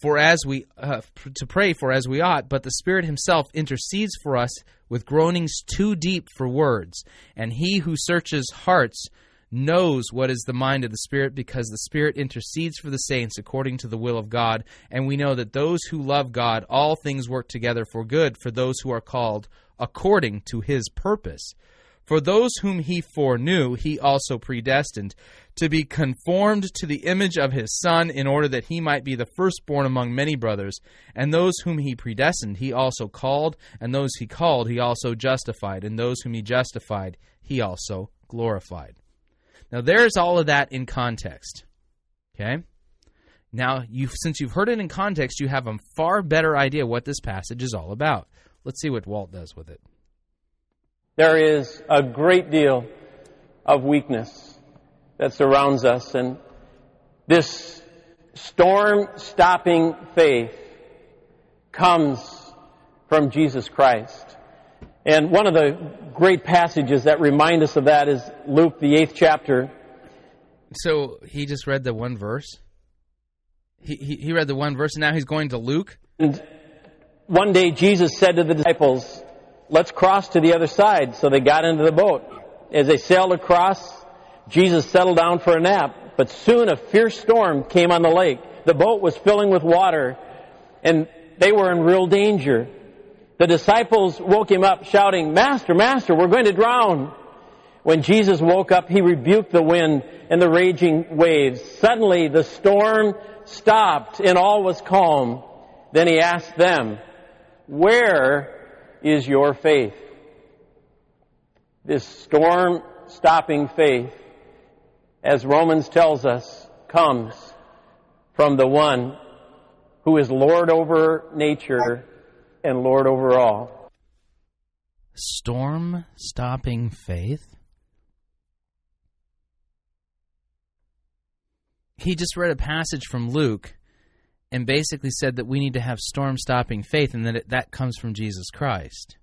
for as we uh, to pray for as we ought, but the Spirit Himself intercedes for us with groanings too deep for words, and He who searches hearts knows what is the mind of the Spirit because the Spirit intercedes for the saints according to the will of God. And we know that those who love God, all things work together for good for those who are called according to his purpose. For those whom he foreknew, he also predestined to be conformed to the image of his Son, in order that he might be the firstborn among many brothers. And those whom he predestined, he also called, and those he called, he also justified, and those whom he justified, he also glorified. Now, there's all of that in context. Okay? Now, you since you've heard it in context, you have a far better idea what this passage is all about. Let's see what Walt does with it. There is a great deal of weakness that surrounds us, and this storm stopping faith comes from Jesus Christ. And one of the great passages that remind us of that is Luke, the eighth chapter. So he just read the one verse? He, he, he read the one verse, and now he's going to Luke? And one day Jesus said to the disciples, let's cross to the other side. So they got into the boat. As they sailed across, Jesus settled down for a nap. But soon a fierce storm came on the lake. The boat was filling with water, and they were in real danger. The disciples woke him up shouting, Master, Master, we're going to drown. When Jesus woke up, he rebuked the wind and the raging waves. Suddenly the storm stopped and all was calm. Then he asked them, Where is your faith? This storm stopping faith, as Romans tells us, comes from the one who is Lord over nature and Lord over all. Storm stopping faith? He just read a passage from Luke and basically said that we need to have storm stopping faith and that it, that comes from Jesus Christ.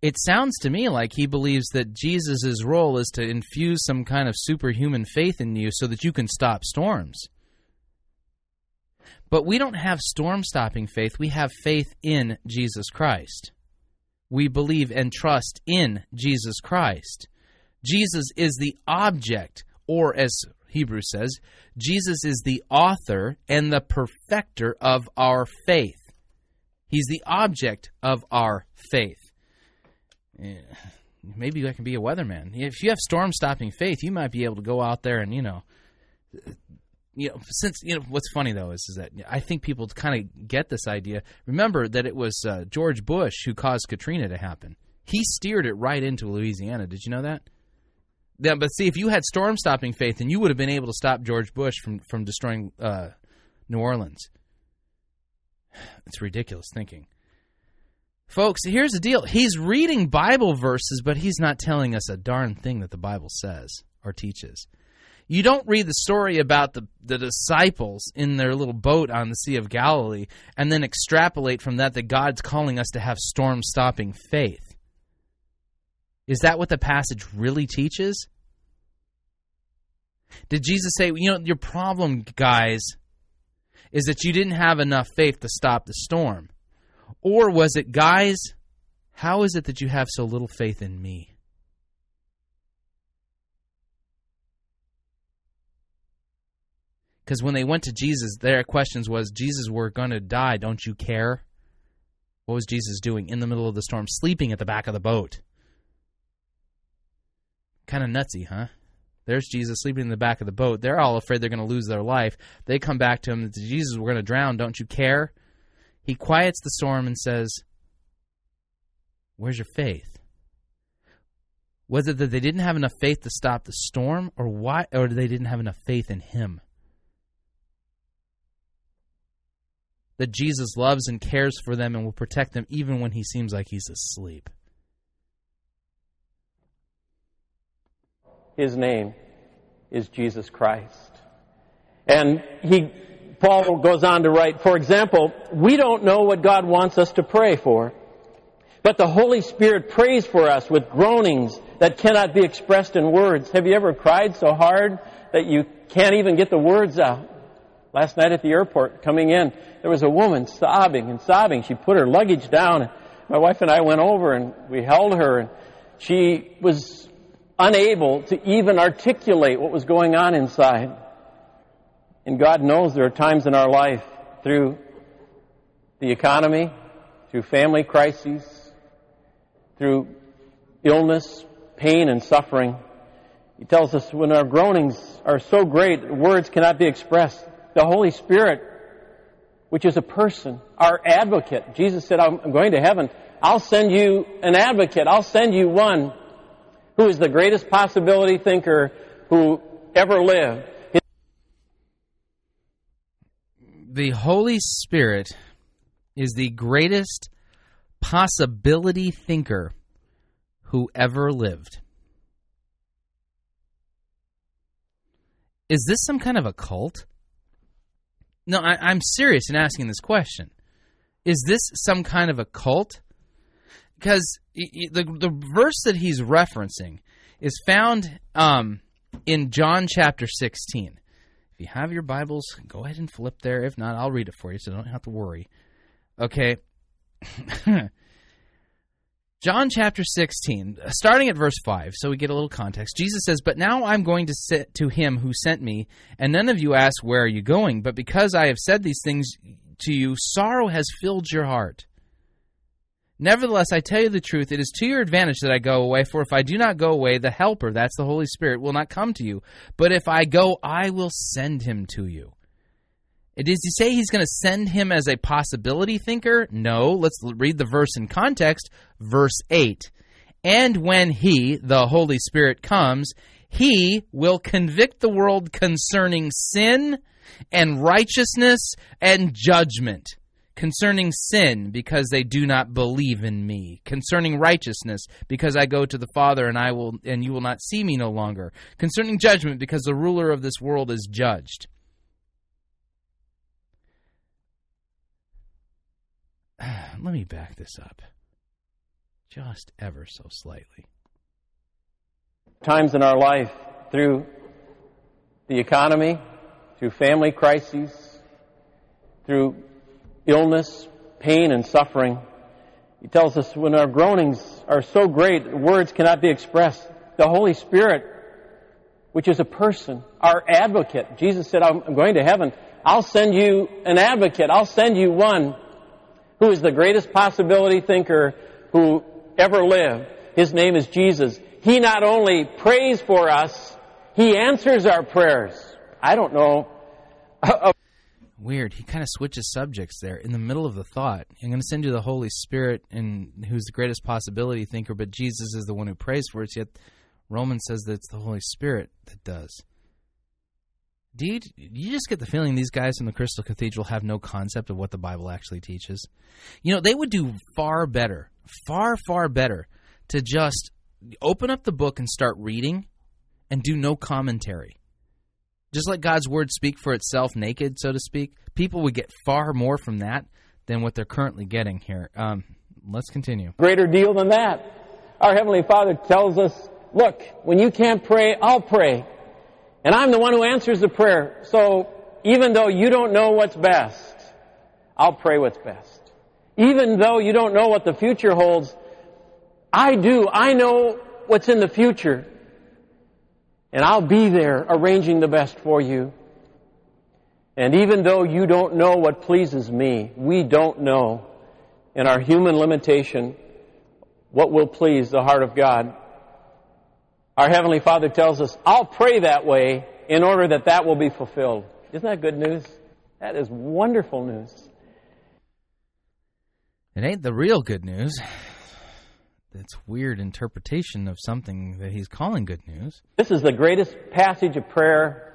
It sounds to me like he believes that Jesus' role is to infuse some kind of superhuman faith in you so that you can stop storms. But we don't have storm stopping faith, we have faith in Jesus Christ. We believe and trust in Jesus Christ. Jesus is the object, or as Hebrews says, Jesus is the author and the perfecter of our faith. He's the object of our faith. Eh, maybe I can be a weatherman. If you have storm stopping faith, you might be able to go out there and, you know, you know, since you know what's funny though is, is that I think people kind of get this idea. Remember that it was uh, George Bush who caused Katrina to happen. He steered it right into Louisiana. Did you know that? Yeah, but see, if you had storm stopping faith, then you would have been able to stop George Bush from from destroying uh, New Orleans. It's ridiculous thinking. Folks, here's the deal. He's reading Bible verses, but he's not telling us a darn thing that the Bible says or teaches. You don't read the story about the, the disciples in their little boat on the Sea of Galilee and then extrapolate from that that God's calling us to have storm stopping faith. Is that what the passage really teaches? Did Jesus say, you know, your problem, guys, is that you didn't have enough faith to stop the storm? Or was it, guys, how is it that you have so little faith in me? Because when they went to Jesus, their questions was, Jesus, we're going to die. Don't you care? What was Jesus doing in the middle of the storm? Sleeping at the back of the boat. Kind of nutsy, huh? There's Jesus sleeping in the back of the boat. They're all afraid they're going to lose their life. They come back to him, Jesus, we're going to drown. Don't you care? He quiets the storm and says, Where's your faith? Was it that they didn't have enough faith to stop the storm, or why, or they didn't have enough faith in Him? That Jesus loves and cares for them and will protect them even when He seems like He's asleep. His name is Jesus Christ. And he Paul goes on to write, for example, we don't know what God wants us to pray for, but the Holy Spirit prays for us with groanings that cannot be expressed in words. Have you ever cried so hard that you can't even get the words out? Last night at the airport, coming in, there was a woman sobbing and sobbing. She put her luggage down. My wife and I went over and we held her and she was unable to even articulate what was going on inside. And God knows there are times in our life through the economy, through family crises, through illness, pain, and suffering. He tells us when our groanings are so great, words cannot be expressed. The Holy Spirit, which is a person, our advocate. Jesus said, I'm going to heaven. I'll send you an advocate. I'll send you one who is the greatest possibility thinker who ever lived. The Holy Spirit is the greatest possibility thinker who ever lived. Is this some kind of a cult? No, I, am serious in asking this question. Is this some kind of a cult? Because the the verse that he's referencing is found um, in John chapter 16. If you have your Bibles, go ahead and flip there. If not, I'll read it for you so don't have to worry. Okay. John chapter 16, uh, starting at verse 5, so we get a little context. Jesus says, But now I'm going to sit to him who sent me, and none of you ask, Where are you going? But because I have said these things to you, sorrow has filled your heart. Nevertheless, I tell you the truth, it is to your advantage that I go away, for if I do not go away, the Helper, that's the Holy Spirit, will not come to you. But if I go, I will send him to you. Does he say he's going to send him as a possibility thinker? No. Let's read the verse in context. Verse 8. And when he, the Holy Spirit, comes, he will convict the world concerning sin and righteousness and judgment. Concerning sin, because they do not believe in me. Concerning righteousness, because I go to the Father and I will and you will not see me no longer. Concerning judgment, because the ruler of this world is judged. let me back this up just ever so slightly. Times in our life through the economy, through family crises, through illness, pain, and suffering. He tells us when our groanings are so great, words cannot be expressed. The Holy Spirit, which is a person, our advocate. Jesus said, I'm going to heaven. I'll send you an advocate. I'll send you one who is the greatest possibility thinker who ever lived. His name is Jesus. He not only prays for us, he answers our prayers. I don't know. Weird. He kind of switches subjects there in the middle of the thought. I'm going to send you the Holy Spirit, and who's the greatest possibility thinker, but Jesus is the one who prays for us. Yet Romans says that it's the Holy Spirit that does. Do you, just get the feeling these guys from the Crystal Cathedral have no concept of what the Bible actually teaches? You know, they would do far better, far, far better to just open up the book and start reading and do no commentary. Just let God's word speak for itself naked, so to speak. People would get far more from that than what they're currently getting here. Um, let's continue. Greater deal than that. Our Heavenly Father tells us, look, when you can't pray, I'll pray. And I'm the one who answers the prayer. So even though you don't know what's best, I'll pray what's best. Even though you don't know what the future holds, I do. I know what's in the future. And I'll be there arranging the best for you. And even though you don't know what pleases me, we don't know in our human limitation what will please the heart of God. Our Heavenly Father tells us, I'll pray that way in order that that will be fulfilled. Isn't that good news? That is wonderful news. It ain't the real good news. That's weird interpretation of something that he's calling good news. This is the greatest passage of prayer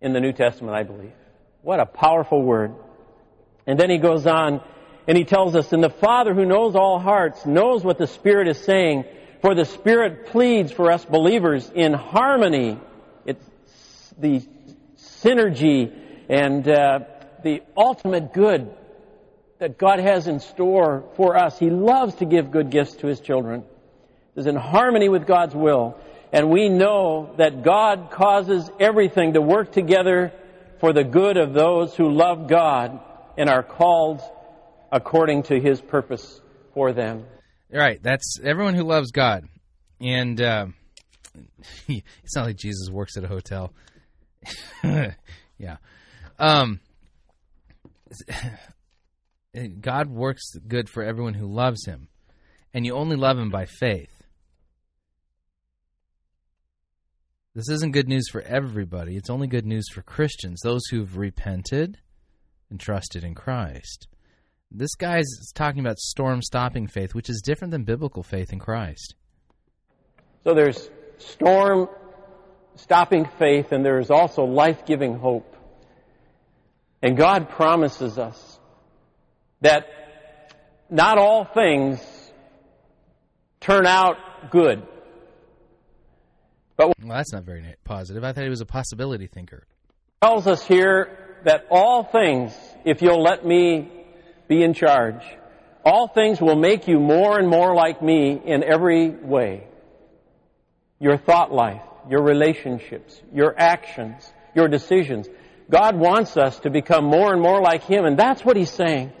in the New Testament, I believe. What a powerful word. And then he goes on and he tells us, and the Father who knows all hearts knows what the Spirit is saying for the Spirit pleads for us believers in harmony. It's the synergy and uh, the ultimate good that God has in store for us. He loves to give good gifts to His children. It is in harmony with God's will. And we know that God causes everything to work together for the good of those who love God and are called according to His purpose for them. Right. That's everyone who loves God, and uh, it's not like Jesus works at a hotel. yeah. Um, God works good for everyone who loves Him, and you only love him by faith. This isn't good news for everybody. It's only good news for Christians, those who've repented and trusted in Christ. This guy's talking about storm stopping faith, which is different than biblical faith in Christ. So there's storm stopping faith, and there is also life giving hope. And God promises us that not all things turn out good. But well, that's not very positive. I thought he was a possibility thinker. Tells us here that all things, if you'll let me be in charge, all things will make you more and more like me in every way. Your thought life, your relationships, your actions, your decisions. God wants us to become more and more like Him, and that's what He's saying.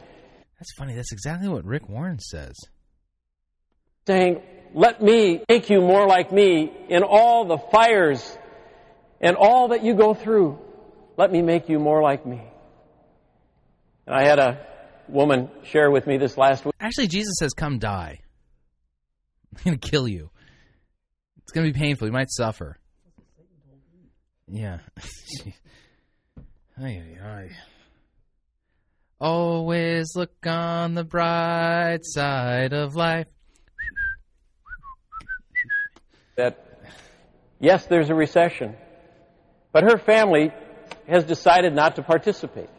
That's funny. That's exactly what Rick Warren says. Saying, let me make you more like me in all the fires and all that you go through. Let me make you more like me. And I had a woman share with me this last week. Actually, Jesus says, Come die. I'm going to kill you. It's going to be painful. You might suffer. Yeah. ay, ay, ay. Always look on the bright side of life. That, yes, there's a recession, but her family has decided not to participate.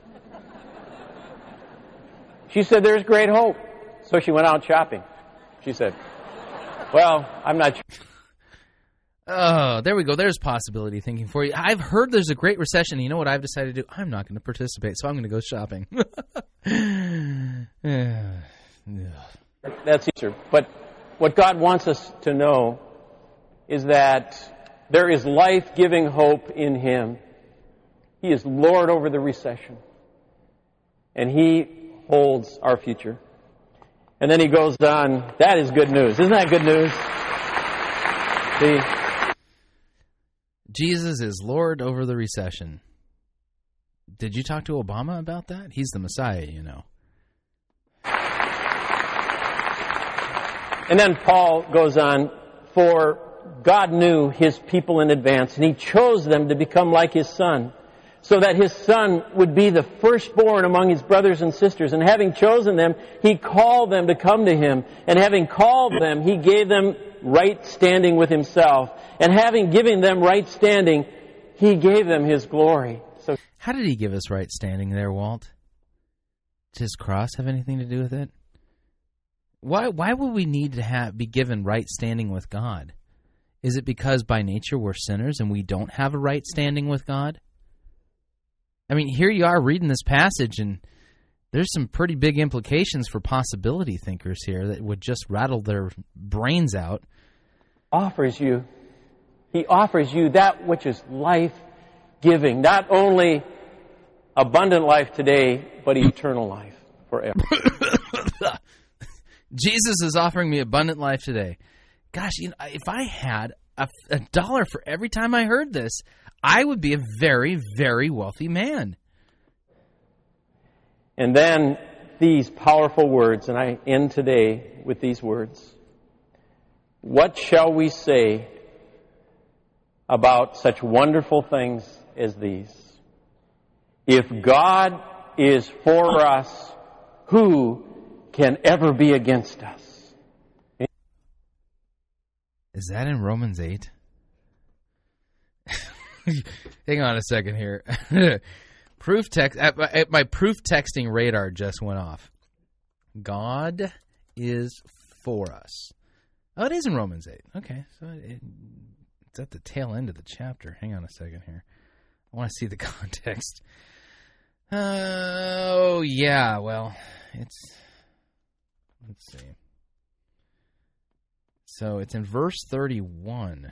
She said, There's great hope. So she went out shopping. She said, Well, I'm not sure. Oh, there we go. There's possibility thinking for you. I've heard there's a great recession. You know what I've decided to do? I'm not going to participate, so I'm going to go shopping. That's easier. But what God wants us to know is that there is life giving hope in Him. He is Lord over the recession. And He holds our future. And then He goes on, that is good news. Isn't that good news? See? Jesus is Lord over the recession. Did you talk to Obama about that? He's the Messiah, you know. And then Paul goes on, for God knew his people in advance, and he chose them to become like his son, so that his son would be the firstborn among his brothers and sisters. And having chosen them, he called them to come to him. And having called them, he gave them right standing with himself. And having given them right standing, he gave them his glory. So How did he give us right standing there, Walt? Does his cross have anything to do with it? Why why would we need to have be given right standing with God? Is it because by nature we're sinners and we don't have a right standing with God? I mean, here you are reading this passage and there's some pretty big implications for possibility thinkers here that would just rattle their brains out. Offers you, he offers you that which is life giving, not only abundant life today, but eternal life forever. Jesus is offering me abundant life today. Gosh, you know, if I had a, a dollar for every time I heard this, I would be a very, very wealthy man. And then these powerful words, and I end today with these words. What shall we say about such wonderful things as these? If God is for us, who can ever be against us? Is that in Romans 8? Hang on a second here. proof text my proof texting radar just went off. God is for us. Oh, it is in Romans 8. Okay, so it, it's at the tail end of the chapter. Hang on a second here. I want to see the context. Oh, yeah, well, it's. Let's see. So it's in verse 31.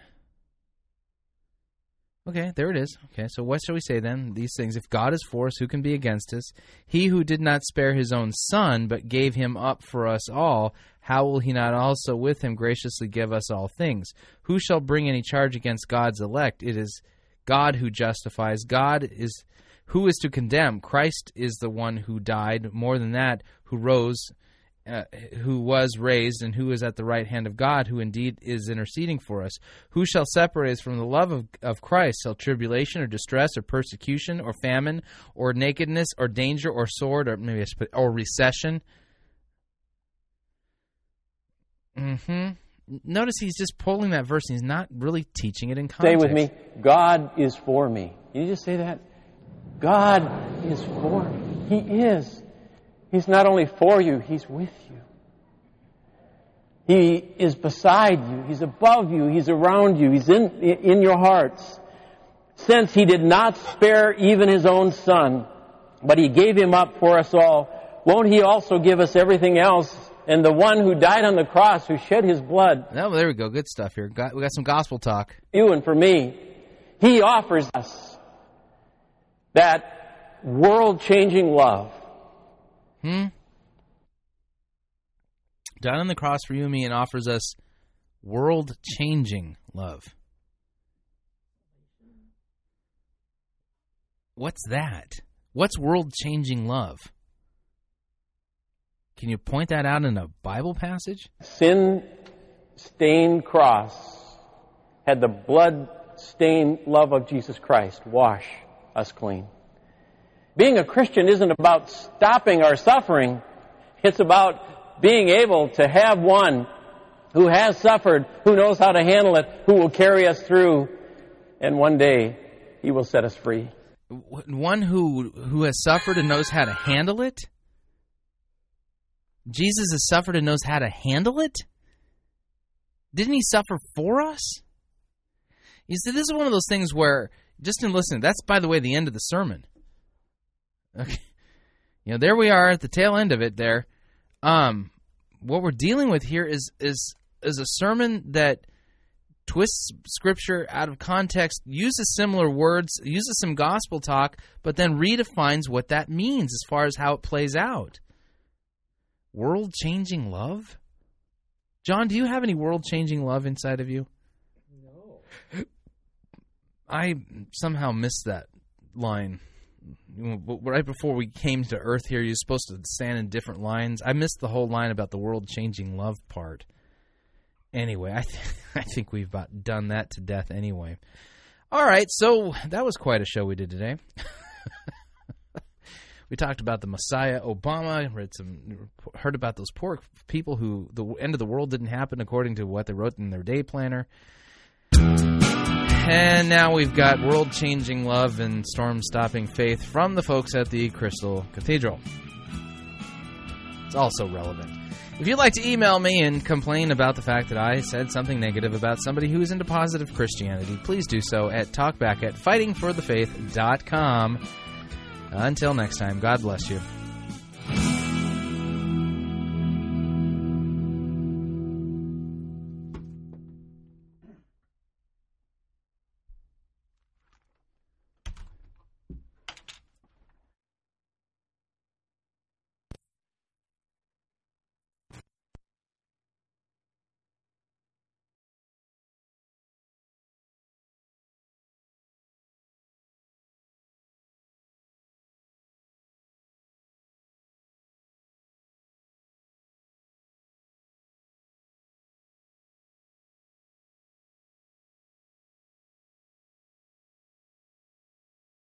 Okay, there it is. Okay, so what shall we say then? These things. If God is for us, who can be against us? He who did not spare his own son, but gave him up for us all, how will he not also with him graciously give us all things? Who shall bring any charge against God's elect? It is God who justifies. God is who is to condemn? Christ is the one who died, more than that, who rose, uh, who was raised and who is at the right hand of God, who indeed is interceding for us. Who shall separate us from the love of, of Christ? Shall tribulation or distress or persecution or famine or nakedness or danger or sword or maybe put, or recession? Hmm. Notice he's just pulling that verse and he's not really teaching it in Say context. with me, God is for me. Can you just say that? God is for me. He is. He's not only for you, He's with you. He is beside you. He's above you. He's around you. He's in, in your hearts. Since He did not spare even His own Son, but He gave Him up for us all, won't He also give us everything else? And the one who died on the cross, who shed His blood, Oh, there we go. Good stuff here. Got, we got some gospel talk. you and for me, He offers us that world changing love. Hmm? Died on the cross for you and me and offers us world changing love. What's that? What's world changing love? Can you point that out in a Bible passage? Sin stained cross had the blood stained love of Jesus Christ wash us clean. Being a Christian isn't about stopping our suffering. It's about being able to have one who has suffered, who knows how to handle it, who will carry us through, and one day he will set us free. One who who has suffered and knows how to handle it? Jesus has suffered and knows how to handle it? Didn't he suffer for us? You see, this is one of those things where, just in listening, that's, by the way, the end of the sermon. Okay. You know, there we are at the tail end of it there. Um, what we're dealing with here is, is, is a sermon that twists scripture out of context, uses similar words, uses some gospel talk, but then redefines what that means as far as how it plays out. World changing love? John, do you have any world changing love inside of you? No. I somehow missed that line. Right before we came to Earth here, you're supposed to stand in different lines. I missed the whole line about the world changing love part. Anyway, I, th- I think we've about done that to death anyway. All right, so that was quite a show we did today. we talked about the Messiah, Obama, read some, heard about those poor people who the end of the world didn't happen according to what they wrote in their day planner. And now we've got world changing love and storm stopping faith from the folks at the Crystal Cathedral. It's also relevant. If you'd like to email me and complain about the fact that I said something negative about somebody who is into positive Christianity, please do so at talkback at fightingforthefaith.com. Until next time, God bless you.